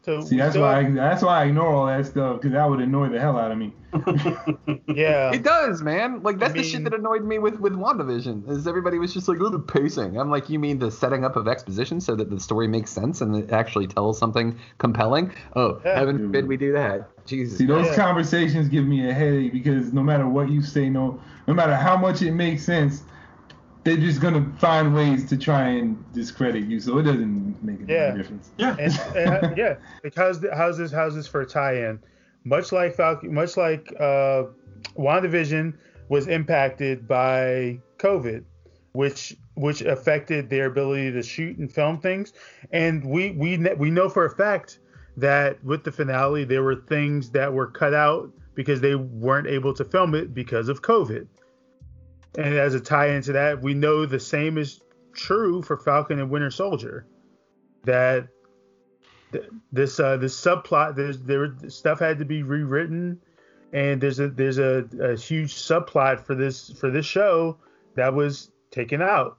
So See, that's why I, that's why I ignore all that stuff because that would annoy the hell out of me. Yeah. It does, man. Like that's I the shit that annoyed me with with WandaVision. Is everybody was just like, oh, the pacing. I'm like, you mean the setting up of exposition so that the story makes sense and it actually tells something compelling? Oh, Yeah. heaven forbid we do that. Jesus. See, those Yeah. conversations give me a headache because no matter what you say, no, no matter how much it makes sense, they're just gonna find ways to try and discredit you. So it doesn't make a Yeah. difference. Yeah. and, and, yeah, like how's the, how's this how's this for a tie-in? Much like Falcon, much like uh, WandaVision was impacted by COVID, which which affected their ability to shoot and film things. And we we kn- we know for a fact that with the finale there were things that were cut out because they weren't able to film it because of COVID. And as a tie into that, we know the same is true for Falcon and Winter Soldier. That th- this uh this subplot there's there stuff had to be rewritten and there's a there's a, a huge subplot for this for this show that was taken out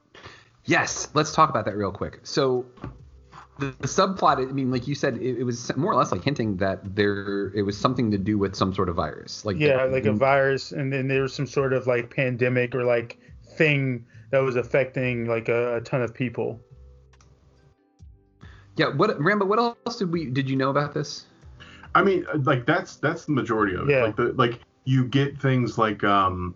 Yes, let's talk about that real quick. So the, the subplot, I mean, like you said, it, it was more or less like hinting that there it was something to do with some sort of virus. Like yeah like a virus and then there was some sort of like pandemic or like thing that was affecting like a, a ton of people yeah. What Rambo? What else did we did you know about this? I mean, like that's that's the majority of it. Yeah. Like the like you get things like um,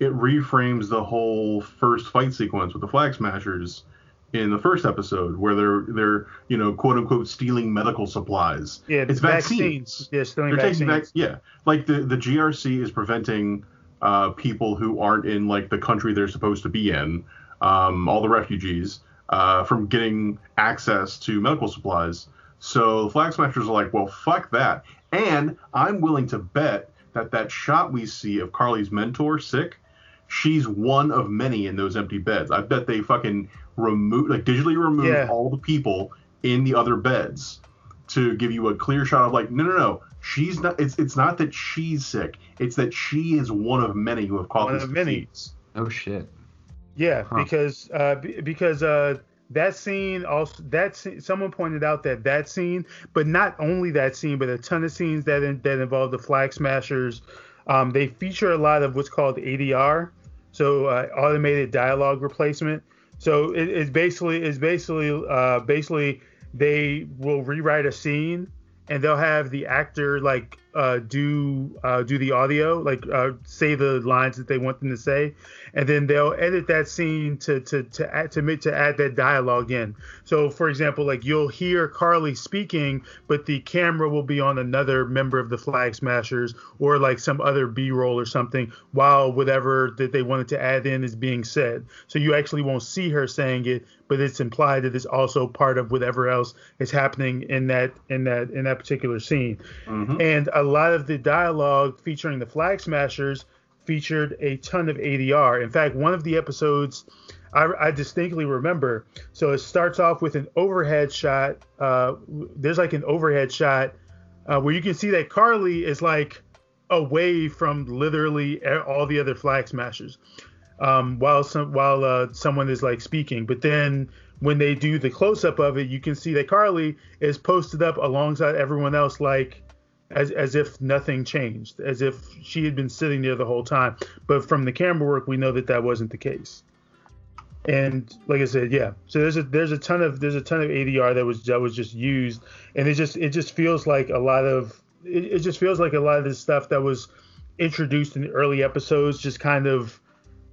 it reframes the whole first fight sequence with the flag smashers in the first episode where they're they're you know quote unquote stealing medical supplies. yeah it's vaccines. yeah stealing They're taking vaccines vac- yeah, like the the GRC is preventing uh, people who aren't in like the country they're supposed to be in, um, all the refugees, uh, from getting access to medical supplies. So the flag smashers are like, well, fuck that, and I'm willing to bet that that shot we see of Karli's mentor sick, she's one of many in those empty beds. I bet they fucking remove like digitally remove Yeah. all the people in the other beds to give you a clear shot of like no no no she's not it's it's not that she's sick it's that she is one of many who have caught One this of many. disease. Oh shit. Yeah, Huh. because uh, b- because uh, that scene also that scene, someone pointed out that that scene, but not only that scene, but a ton of scenes that in, that involve the Flag Smashers. Um, they feature a lot of what's called ADR, so uh, automated dialogue replacement. So it, it's basically it's basically uh, basically they will rewrite a scene and they'll have the actor like uh, do uh, do the audio, like uh, say the lines that they want them to say, and then they'll edit that scene to to to add to to add that dialogue in. So, for example, like you'll hear Karli speaking, but the camera will be on another member of the Flag Smashers or like some other B-roll or something, while whatever that they wanted to add in is being said. So you actually won't see her saying it, but it's implied that it's also part of whatever else is happening in that in that in that particular scene. Mm-hmm. And a lot of the dialogue featuring the Flag Smashers featured a ton of ADR. In fact, one of the episodes I, I distinctly remember. So it starts off with an overhead shot. Uh, there's like an overhead shot uh, where you can see that Karli is like away from literally all the other Flag Smashers. Um, while some while uh, someone is like speaking, but then when they do the close up of it, you can see that Karli is posted up alongside everyone else, like as as if nothing changed, as if she had been sitting there the whole time. But from the camera work, we know that that wasn't the case. And like I said, yeah. So there's a there's a ton of there's a ton of ADR that was that was just used, and it just it just feels like a lot of it, it just feels like a lot of this stuff that was introduced in the early episodes just kind of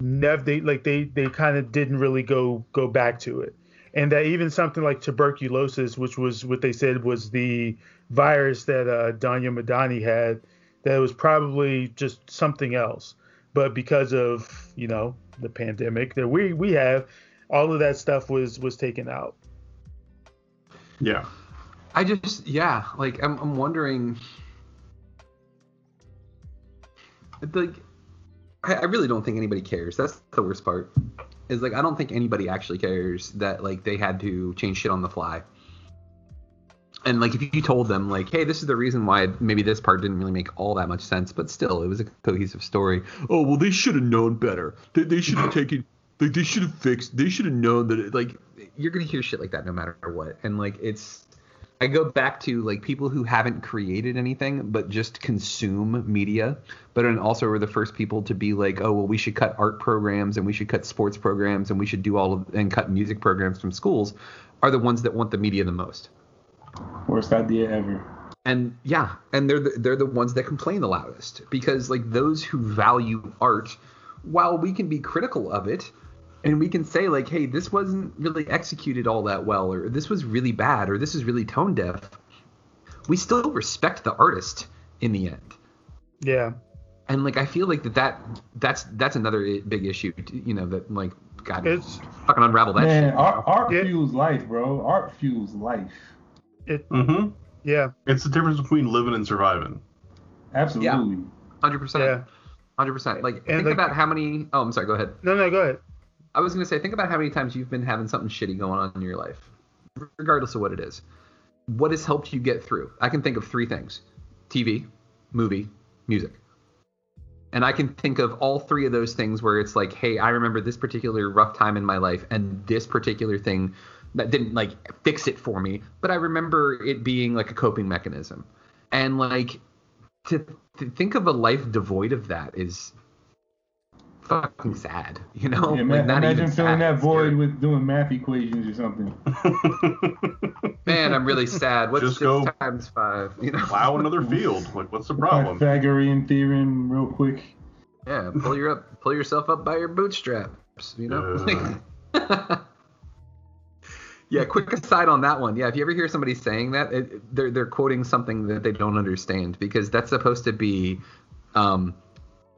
never they like they they kind of didn't really go go back to it and that even something like tuberculosis, which was what they said was the virus that uh, Donya Madani had, that was probably just something else. But because of you know the pandemic that we we have, all of that stuff was was taken out. Yeah. I just yeah, like I'm I'm wondering like I, I really don't think anybody cares. That's the worst part is like I don't think anybody actually cares that like they had to change shit on the fly. And like if you told them like, hey, this is the reason why maybe this part didn't really make all that much sense, but still it was a cohesive story. Oh well, they should have known better. They, they should have taken. Like they should have fixed. They should have known that. It, like you're gonna hear shit like that no matter what, and like it's. I go back to like people who haven't created anything but just consume media, but and also were the first people to be like, oh well, we should cut art programs and we should cut sports programs and we should do all of and cut music programs from schools, are the ones that want the media the most. Worst idea ever. And yeah, and they're the, they're the ones that complain the loudest because like those who value art, while we can be critical of it, and we can say like, hey, this wasn't really executed all that well, or this was really bad, or this is really tone deaf. We still respect the artist in the end. Yeah. And like I feel like that, that that's that's another big issue, you know, that like God, it's fucking unravel that Man, shit. art, art Yeah. fuels life, bro. Art fuels life. It Mm-hmm. yeah It's the difference between living and surviving. Absolutely. yeah. Hundred percent. yeah. Hundred percent. Like And, think like- about how many. Oh, I'm sorry. Go ahead. No no go ahead. I was gonna say, think about how many times you've been having something shitty going on in your life, regardless of what it is. What has helped you get through? I can think of three things: TV, movie, music. And I can think of all three of those things where it's like, hey, I remember this particular rough time in my life, and this particular thing that didn't like fix it for me, but I remember it being like a coping mechanism. And like to, to think of a life devoid of that is fucking sad, you know? Yeah, Like, ma- not imagine even filling sad, that void with doing math equations or something. Man, I'm really sad. What's Just six go times five? You know? Plow another field. Like, what's the problem? Pythagorean theorem, real quick. Yeah, pull your up, pull yourself up by your bootstraps. You know. yeah. Quick aside on that one. Yeah, if you ever hear somebody saying that, it, they're they're quoting something that they don't understand because that's supposed to be, um,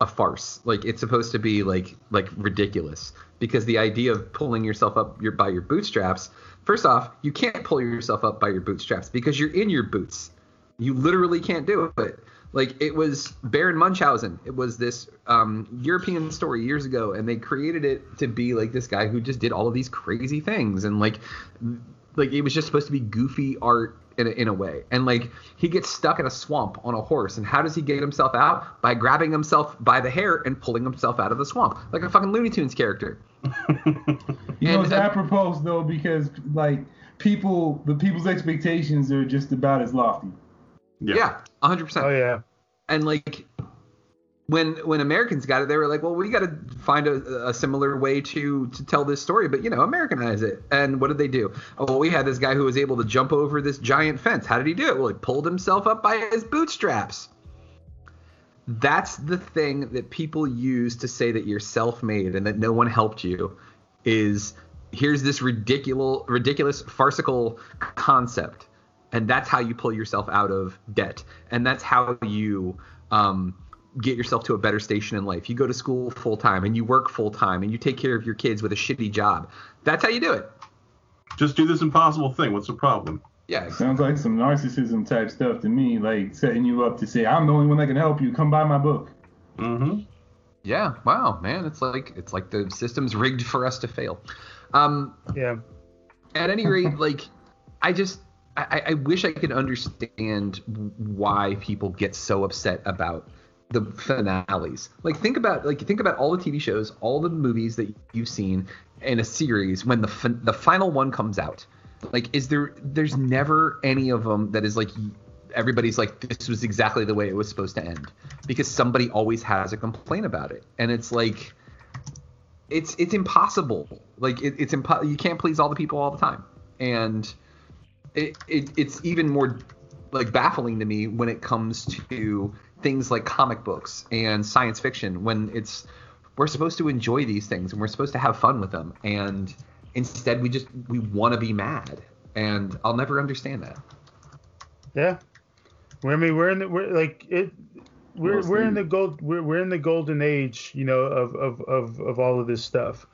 a farce. Like it's supposed to be like like ridiculous because the idea of pulling yourself up your by your bootstraps. First off, you can't pull yourself up by your bootstraps because you're in your boots. You literally can't do it. Like it was Baron Munchausen. It was this um, European story years ago, and they created it to be like this guy who just did all of these crazy things. And like like it was just supposed to be goofy art in a, in a way. And like he gets stuck in a swamp on a horse, and how does he get himself out? By grabbing himself by the hair and pulling himself out of the swamp, like a fucking Looney Tunes character. You know, And, it's uh, apropos though because like people, the people's expectations are just about as lofty. Yeah, hundred percent. Oh yeah. And like when when Americans got it, they were like, well, we got to find a, a similar way to to tell this story, but you know, Americanize it. And what did they do? Oh, well, we had this guy who was able to jump over this giant fence. How did he do it? Well, he pulled himself up by his bootstraps. That's the thing that people use to say that you're self-made and that no one helped you. Is here's this ridiculous, ridiculous, farcical concept, and that's how you pull yourself out of debt, and that's how you um, get yourself to a better station in life. You go to school full time, and you work full time, and you take care of your kids with a shitty job. That's how you do it. Just do this impossible thing. What's the problem? Yeah. Sounds like some narcissism type stuff to me, like setting you up to say, I'm the only one that can help you. Come buy my book. Mm-hmm. Yeah. Wow, man. It's like it's like the system's rigged for us to fail. Um, yeah. At any rate, like I just I, I wish I could understand why people get so upset about the finales. Like think about like think about all the TV shows, all the movies that you've seen in a series when the fin- the final one comes out. Like is there there's never any of them that is like everybody's like this was exactly the way it was supposed to end because somebody always has a complaint about it and it's like it's it's impossible like it, it's impo- you can't please all the people all the time and it, it it's even more like baffling to me when it comes to things like comic books and science fiction when it's we're supposed to enjoy these things and we're supposed to have fun with them and instead we just we want to be mad and I'll never understand that. Yeah. I mean, we're in the we're like it. We're Most we're in the gold we're we're in the golden age, you know, of of of, of all of this stuff.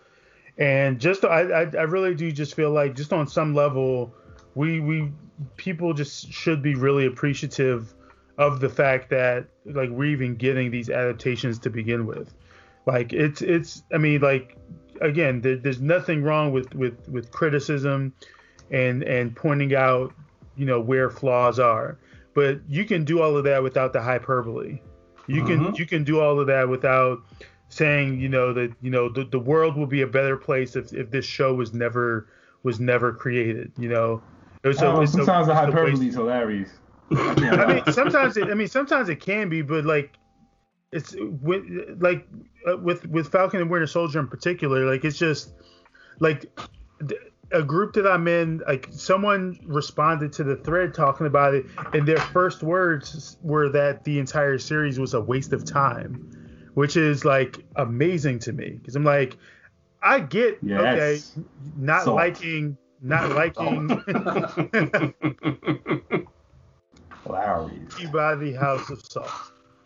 And just I, I I really do just feel like just on some level, we we people just should be really appreciative of the fact that like we're even getting these adaptations to begin with. Like it's it's I mean like again there, there's nothing wrong with with with criticism and and pointing out you know where flaws are but you can do all of that without the hyperbole you can Mhm. you can do all of that without saying you know that you know the, the world will be a better place if, if this show was never was never created you know a- Oh, it's a- sometimes the hyperbole is hilarious. I mean, sometimes it, I mean, sometimes it can be, but like, it's with like uh, with with Falcon and Winter Soldier in particular, like it's just like a group that I'm in, like someone responded to the thread talking about it, and their first words were that the entire series was a waste of time, which is like amazing to me because I'm like, I get Yes. okay, not Salt. liking, not liking. By the House of Salt.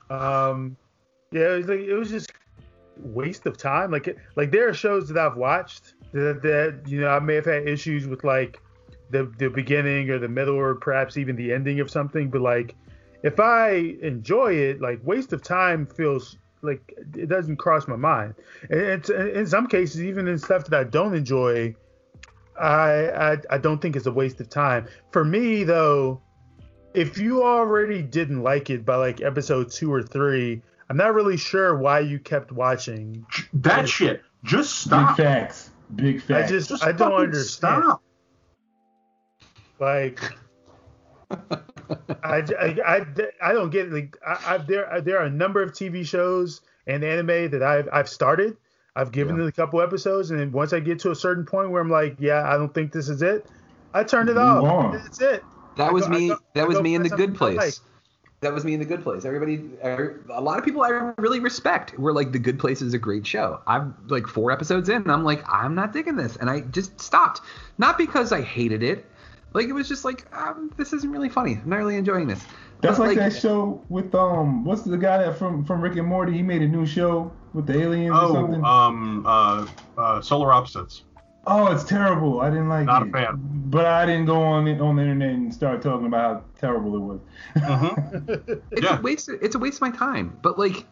Um, yeah, it was like it was just waste of time. Like like there are shows that I've watched that, that you know I may have had issues with like the the beginning or the middle or perhaps even the ending of something, but like if I enjoy it, like waste of time feels like it doesn't cross my mind. And in some cases even in stuff that I don't enjoy. I, I I don't think it's a waste of time. For me though, if you already didn't like it by like episode two or three, I'm not really sure why you kept watching. That shit. Just stop. Big facts. Big I facts. just, Just I don't understand. stop. Like, I, I, I, I don't get it. Like, I, I, there there are a number of TV shows and anime that I've I've started. I've given it a couple episodes, and then once I get to a certain point where I'm like, yeah, I don't think this is it, I turn it Move off. on. That's it. That was go- me. go- that was me in the good something I place. That was me in the good place. Everybody, a lot of people I really respect were like, the good place is a great show. I'm like four episodes in, and I'm like, I'm not digging this, and I just stopped. Not because I hated it, like it was just like, um, this isn't really funny. I'm not really enjoying this. That's But, like, that show with um, what's the guy that from from Rick and Morty? He made a new show with the aliens or Oh, something. um, uh, uh, solar opposites. Oh, it's terrible. I didn't like Not it. a fan. But I didn't go on the, on the internet and start talking about how terrible it was. Mm-hmm. It's Yeah. a waste. It's a waste of my time. But like,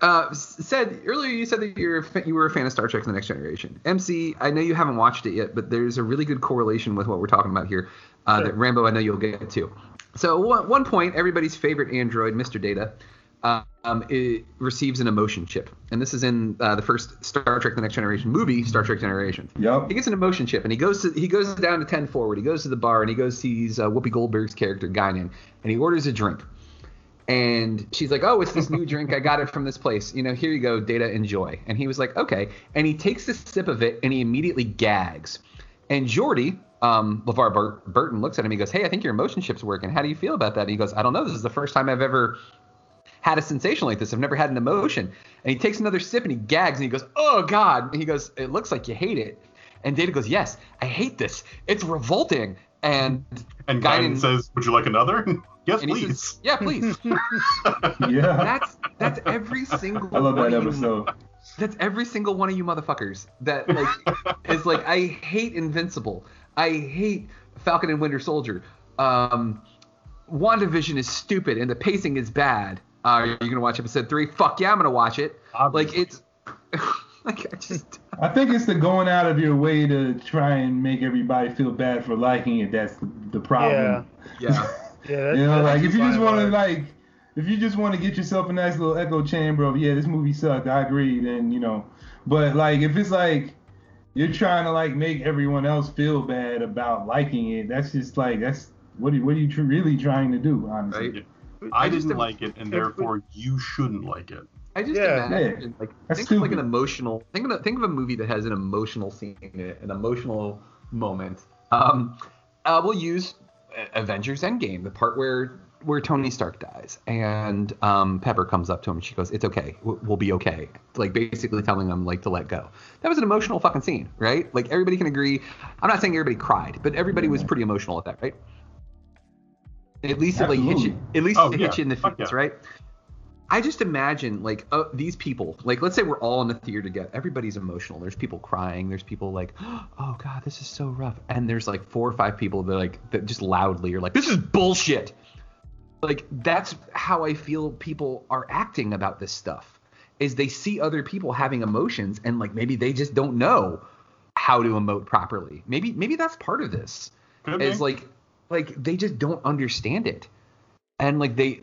Uh, said earlier you said that you're you were a fan of Star Trek: The Next Generation. MC, I know you haven't watched it yet, but there's a really good correlation with what we're talking about here. Uh, Sure. That Rambo, I know you'll get to. So one, one point, everybody's favorite android, Mr. Data, uh, um, it receives an emotion chip, and this is in uh, the first Star Trek: The Next Generation movie, Star Trek Generation. Yep. He gets an emotion chip, and he goes to he goes down to ten forward. He goes to the bar, and he goes sees uh, Whoopi Goldberg's character Guinan, and he orders a drink. And she's like, "Oh, it's this new drink. I got it from this place. You know, here you go, Data, enjoy." And he was like, "Okay." And he takes a sip of it, and he immediately gags. And Geordi, um, LeVar Bur- Burton, looks at him. He goes, "Hey, I think your emotion chip's working. How do you feel about that?" And he goes, "I don't know. This is the first time I've ever had a sensation like this. I've never had an emotion." And he takes another sip, and he gags, and he goes, "Oh God!" And he goes, "It looks like you hate it." And Data goes, "Yes, I hate this. It's revolting." And And Guinan- Guinan says, "Would you like another?" yes, and please. says, "Yeah, please." Yeah. That's that's every single. I love one that episode. That's every single one of you motherfuckers that like is like I hate Invincible. I hate Falcon and Winter Soldier. Um, WandaVision is stupid and the pacing is bad. Uh, are you gonna watch episode three? Fuck yeah, I'm gonna watch it. Like it's like I just I think it's the going out of your way to try and make everybody feel bad for liking it. That's the, the problem. yeah. Yeah, yeah you know, like if you just want to like, if you just want to get yourself a nice little echo chamber of yeah, this movie sucked. I agree. Then you know, but like if it's like you're trying to like make everyone else feel bad about liking it, that's just like that's what are, what are you tr- really trying to do? Honestly. I, I didn't am- like it, and therefore you shouldn't like it. I just Yeah. imagine like That's think of like an emotional think of a, think of a movie that has an emotional scene in it, an emotional moment. Um, uh, we'll use uh, Avengers Endgame, the part where where Tony Stark dies, and um, Pepper comes up to him and she goes, "It's okay, we'll, we'll be okay." Like basically telling him like to let go. That was an emotional fucking scene, right? Like everybody can agree. I'm not saying everybody cried, but everybody was pretty emotional at that, right? At least it like hits you. At least Oh, it yeah. hits you in the face, yeah. right? I just imagine like uh, these people, like let's say we're all in the theater together. Everybody's emotional. There's people crying. There's people like, oh god, this is so rough. And there's like four or five people that like that just loudly are like, this is bullshit. Like that's how I feel people are acting about this stuff. Is they see other people having emotions and like maybe they just don't know how to emote properly. Maybe maybe that's part of this. Could Is be. like like they just don't understand it. And like they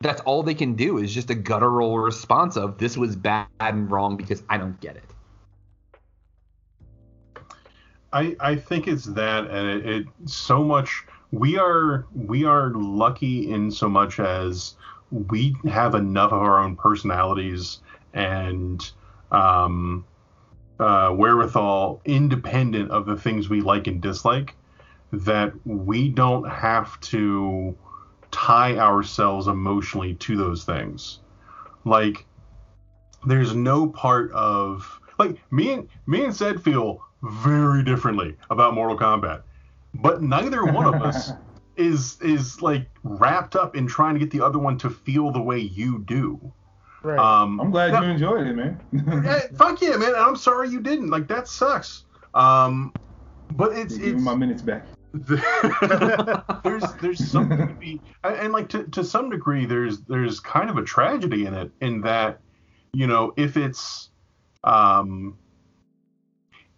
that's all they can do is just a guttural response of this was bad and wrong because I don't get it. I I think it's that, and it, it so much. We are we are lucky in so much as we have enough of our own personalities and um, uh, wherewithal, independent of the things we like and dislike, that we don't have to tie ourselves emotionally to those things. Like, there's no part of like me and me and Zed feel very differently about Mortal Kombat, but neither one of us is is like wrapped up in trying to get the other one to feel the way you do. Right. Um, I'm glad you enjoyed it, man. Hey, fuck yeah, man! I'm sorry you didn't. Like that sucks. Um, but it's it's my minutes back. there's there's something to be and, and like to, to some degree there's there's kind of a tragedy in it in that you know if it's um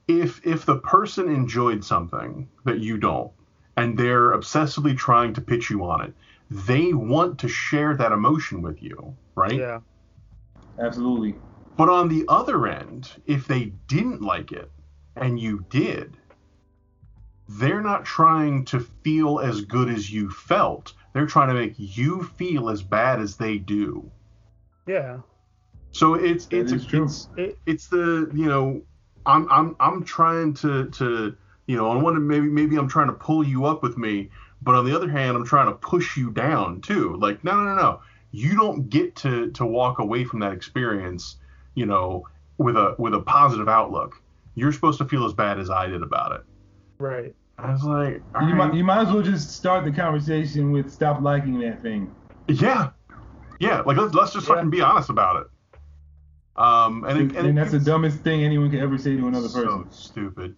if if the person enjoyed something that you don't and they're obsessively trying to pitch you on it they want to share that emotion with you right yeah. Absolutely. but on the other end, if they didn't like it and you did, they're not trying to feel as good as you felt. They're trying to make you feel as bad as they do. Yeah. So it's That it's is true. it's it's the you know I'm I'm I'm trying to to you know on one hand, maybe maybe I'm trying to pull you up with me, but on the other hand I'm trying to push you down too. Like no no no no, you don't get to to walk away from that experience you know with a with a positive outlook. You're supposed to feel as bad as I did about it. Right. I was like, all You right. might you might as well just start the conversation with stop liking that thing. yeah, yeah. Like let's let's just fucking be honest about it. Um, and, it, and, And, it that's the dumbest thing anyone could ever say to another person. so stupid.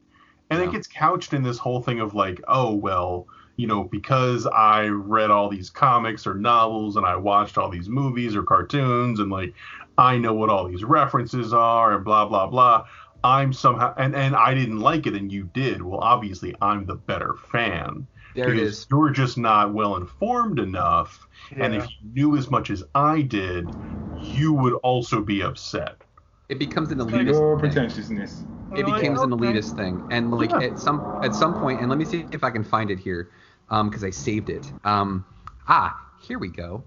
And it gets couched in this whole thing of like, oh well, you know, because I read all these comics or novels and I watched all these movies or cartoons and like I know what all these references are and blah blah blah. I'm somehow and and I didn't like it and you did. Well, obviously I'm the better fan. There because is. You're just not well informed enough, and if you knew as much as I did, you would also be upset. It becomes an Your elitist thing. pretentiousness. It Like, becomes an okay. elitist thing, and like Yeah. at some at some point, and let me see if I can find it here, um, because I saved it. Um, ah, here we go.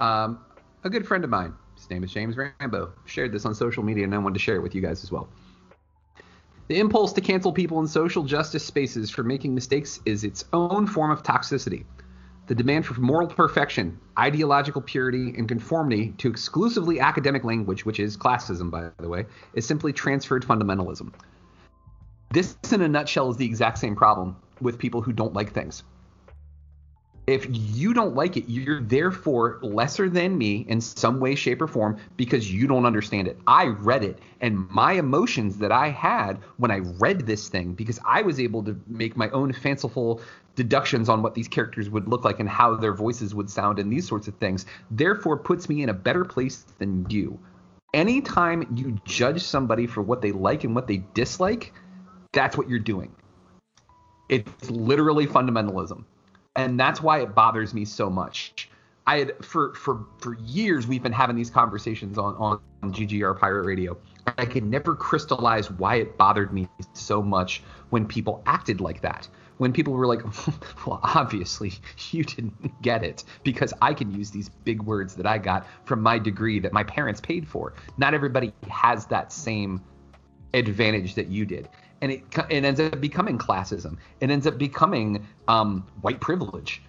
Um, a good friend of mine, his name is James Rambo, shared this on social media, and I wanted to share it with you guys as well. The impulse to cancel people in social justice spaces for making mistakes is its own form of toxicity. The demand for moral perfection, ideological purity, and conformity to exclusively academic language, which is classism, by the way, is simply transferred fundamentalism. This, in a nutshell, is the exact same problem with people who don't like things. If you don't like it, you're therefore lesser than me in some way, shape, or form because you don't understand it. I read it, and my emotions that I had when I read this thing, because I was able to make my own fanciful deductions on what these characters would look like and how their voices would sound and these sorts of things, therefore puts me in a better place than you. Anytime you judge somebody for what they like and what they dislike, that's what you're doing. It's literally fundamentalism. And that's why it bothers me so much. I had for for for years we've been having these conversations on on GGR Pirate Radio. I could never crystallize why it bothered me so much when people acted like that. When people were like, "Well, obviously you didn't get it because I can use these big words that I got from my degree that my parents paid for." Not everybody has that same advantage that you did and it it ends up becoming classism. It ends up becoming um, white privilege.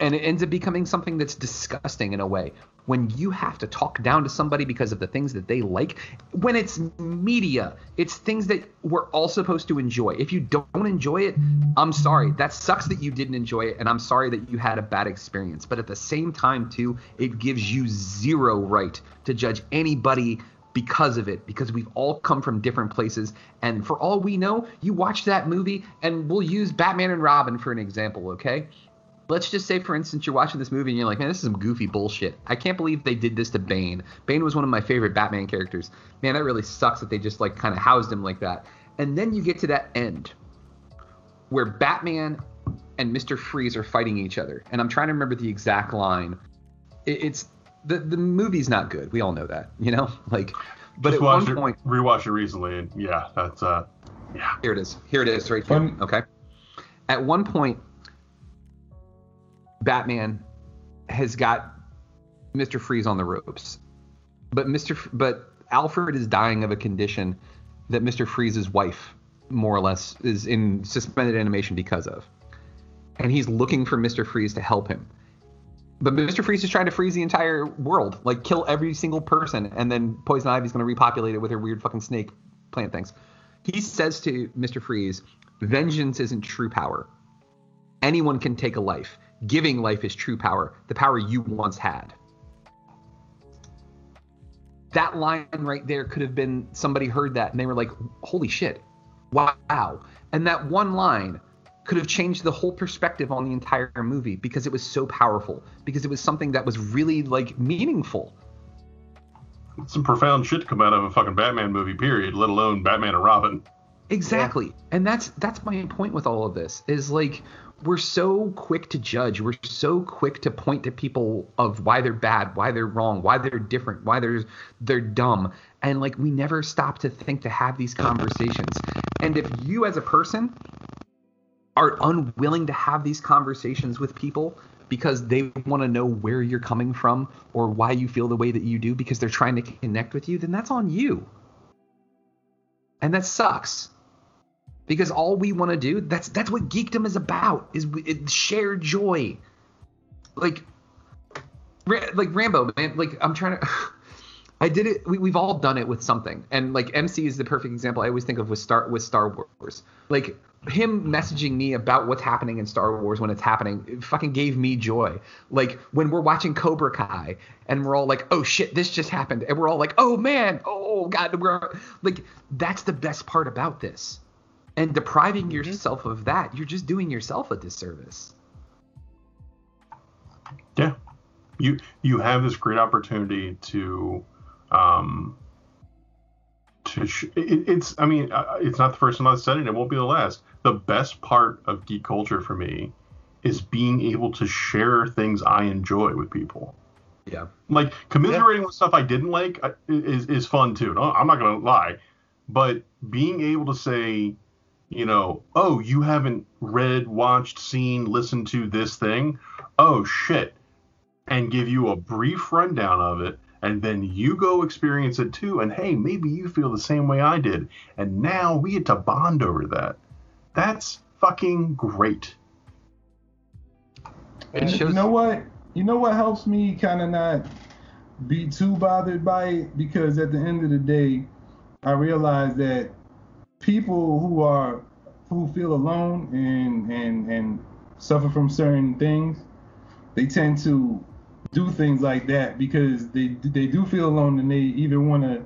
And it ends up becoming something that's disgusting in a way. When you have to talk down to somebody because of the things that they like when it's media it's things that we're all supposed to enjoy. If you don't enjoy it i'm sorry. That sucks that you didn't enjoy it and i'm sorry that you had a bad experience. But at the same time too it gives you zero right to judge anybody because of it because we've all come from different places. And for all we know you watch that movie and we'll use batman and robin for an example okay? Let's just say for instance you're watching this movie and you're like man this is some goofy bullshit. I can't believe they did this to bane. Bane was one of my favorite batman characters. Man that really sucks that they just like kind of housed him like that. And then you get to that end where batman and mr freeze are fighting each other. And i'm trying to remember the exact line. It's the the movie's not good we all know that you know like but Just at one it, point rewatched it recently, and yeah, that's uh, yeah. here it is. Here it is, right here. Okay. At one point, Batman has got Mr. Freeze on the ropes, but Mr. F- but Alfred is dying of a condition that Mr. Freeze's wife, more or less, is in suspended animation because of, and he's looking for Mr. Freeze to help him. But Mr. Freeze is trying to freeze the entire world, like kill every single person, and then Poison Ivy's going to repopulate it with her weird fucking snake plant things. He says to Mr. Freeze, "Vengeance isn't true power. Anyone can take a life. Giving life is true power, the power you once had." That line right there could have been somebody heard that and they were like, "Holy shit. Wow." And that one line could have changed the whole perspective on the entire movie because it was so powerful because it was something that was really like meaningful Some profound shit to come out of a fucking Batman movie, period. Let alone Batman and Robin. exactly and that's that's my point with all of this is like we're so quick to judge we're so quick to point to people of why they're bad why they're wrong why they're different why they're they're dumb and like we never stop to think to have these conversations and if you as a person are unwilling to have these conversations with people because they want to know where you're coming from or why you feel the way that you do because they're trying to connect with you, then that's on you. And that sucks. Because all we want to do, that's that's what geekdom is about, is shared joy. Like like Rambo, man, like I'm trying to I did it. We, we've all done it with something, and like MC is the perfect example. I always think of with Star with Star Wars. Like him messaging me about what's happening in Star Wars when it's happening, it fucking gave me joy. Like when we're watching Cobra Kai and we're all like, "Oh shit, this just happened," and we're all like, "Oh man, oh god," we're like, that's the best part about this. And depriving yourself of that, you're just doing yourself a disservice. Yeah. You you have this great opportunity to Um, to sh- it, it's I mean uh, it's not the first time I've said it. It won't be the last. The best part of geek culture for me is being able to share things I enjoy with people. Yeah. Like commiserating with stuff I didn't like is is fun too. No, I'm not gonna lie, but being able to say, you know, oh, you haven't read, watched, seen, listened to this thing. Oh shit, and give you a brief rundown of it, and then you go experience it too. And hey, maybe you feel the same way I did, and now we get to bond over that. That's fucking great. And you know what? You know what helps me kind of not be too bothered by it because at the end of the day, I realize that people who are who feel alone and and and suffer from certain things, they tend to do things like that because they they do feel alone and they either want to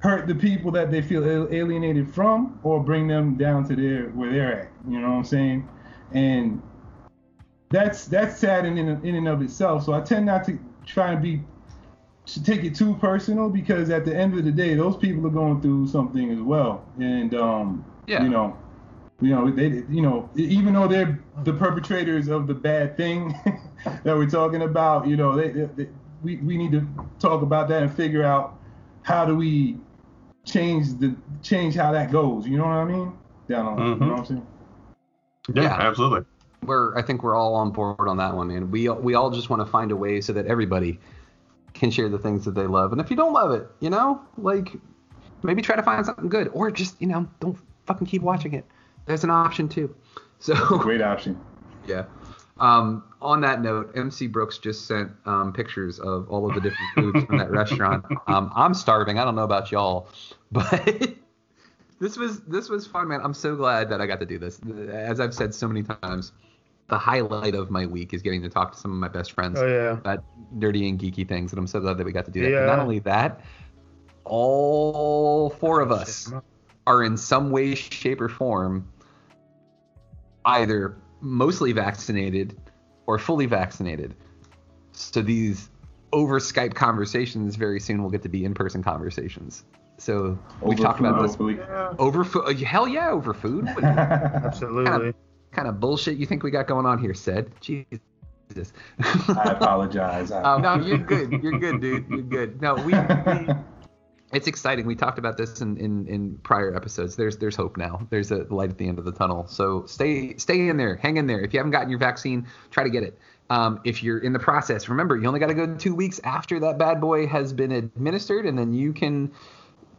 hurt the people that they feel alienated from or bring them down to their where they're at. You know what I'm saying? And that's that's sad in in and of itself. So I tend not to try and be to take it too personal because at the end of the day, those people are going through something as well. And um, yeah. you know, you know, they, you know, even though they're the perpetrators of the bad thing that we're talking about, you know, they, they, they, we we need to talk about that and figure out how do we change the change how that goes. You know what I mean? Down on, Mhm. you know what I'm saying? Yeah, absolutely. We're I think we're all on board on that one, and we we all just want to find a way so that everybody can share the things that they love. And if you don't love it, you know, like maybe try to find something good, or just you know don't fucking keep watching it. There's an option too. So great option. Yeah. Um, on that note, MC Brooks just sent um, pictures of all of the different foods from that restaurant. Um, I'm starving. I don't know about y'all, but this was this was fun, man. I'm so glad that I got to do this. As I've said so many times, the highlight of my week is getting to talk to some of my best friends Oh, yeah. about nerdy and geeky things, and I'm so glad that we got to do that. Yeah. Not only that, all four of us are in some way, shape, or form either mostly vaccinated or fully vaccinated. So these over Skype conversations very soon will get to be in-person conversations. So we've Over talked about this hopefully. over food. Hell yeah, over food. Absolutely. kind, of, kind of bullshit you think we got going on here, said? Jesus. I apologize. I- Um, no, you're good. You're good, dude. You're good. No, we, we it's exciting. We talked about this in, in, in prior episodes. There's there's hope now. There's a light at the end of the tunnel. So stay stay in there. Hang in there. If you haven't gotten your vaccine, try to get it. Um, if you're in the process, remember you only got to go two weeks after that bad boy has been administered, and then you can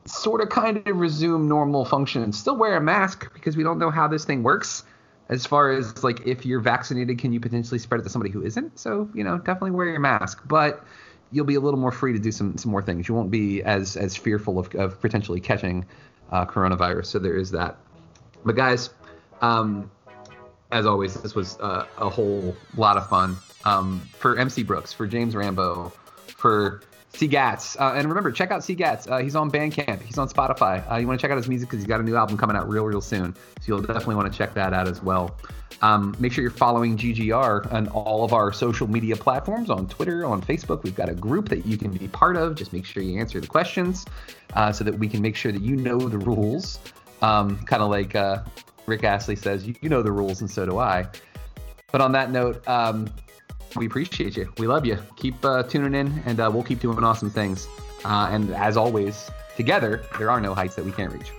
sort of kind of resume normal function. And still wear a mask because we don't know how this thing works. As far as like if you're vaccinated, can you potentially spread it to somebody who isn't? So you know, definitely wear your mask, but you'll be a little more free to do some some more things. You won't be as as fearful of, of potentially catching uh, coronavirus. So there is that. But guys, um, as always, this was uh, a whole lot of fun um, for MC Brooks, for James Rambo, for C Gats, uh, and remember, check out C Gats. Uh, he's on Bandcamp. He's on Spotify. Uh, you want to check out his music because he's got a new album coming out real, real soon. So you'll definitely want to check that out as well. Um, make sure you're following GGR on all of our social media platforms on Twitter, on Facebook. We've got a group that you can be part of. Just make sure you answer the questions uh, so that we can make sure that you know the rules. Um, kind of like uh, Rick Astley says, you, you know the rules, and so do I. But on that note, um, we appreciate you. We love you. Keep uh, tuning in, and uh, we'll keep doing awesome things. Uh, and as always, together, there are no heights that we can't reach.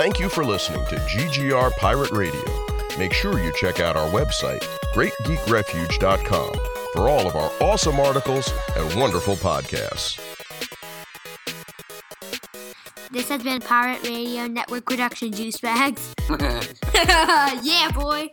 Thank you for listening to GGR Pirate Radio. Make sure you check out our website, greatgeekrefuge.com, for all of our awesome articles and wonderful podcasts. This has been Pirate Radio Network production, Juice Bags. yeah, boy.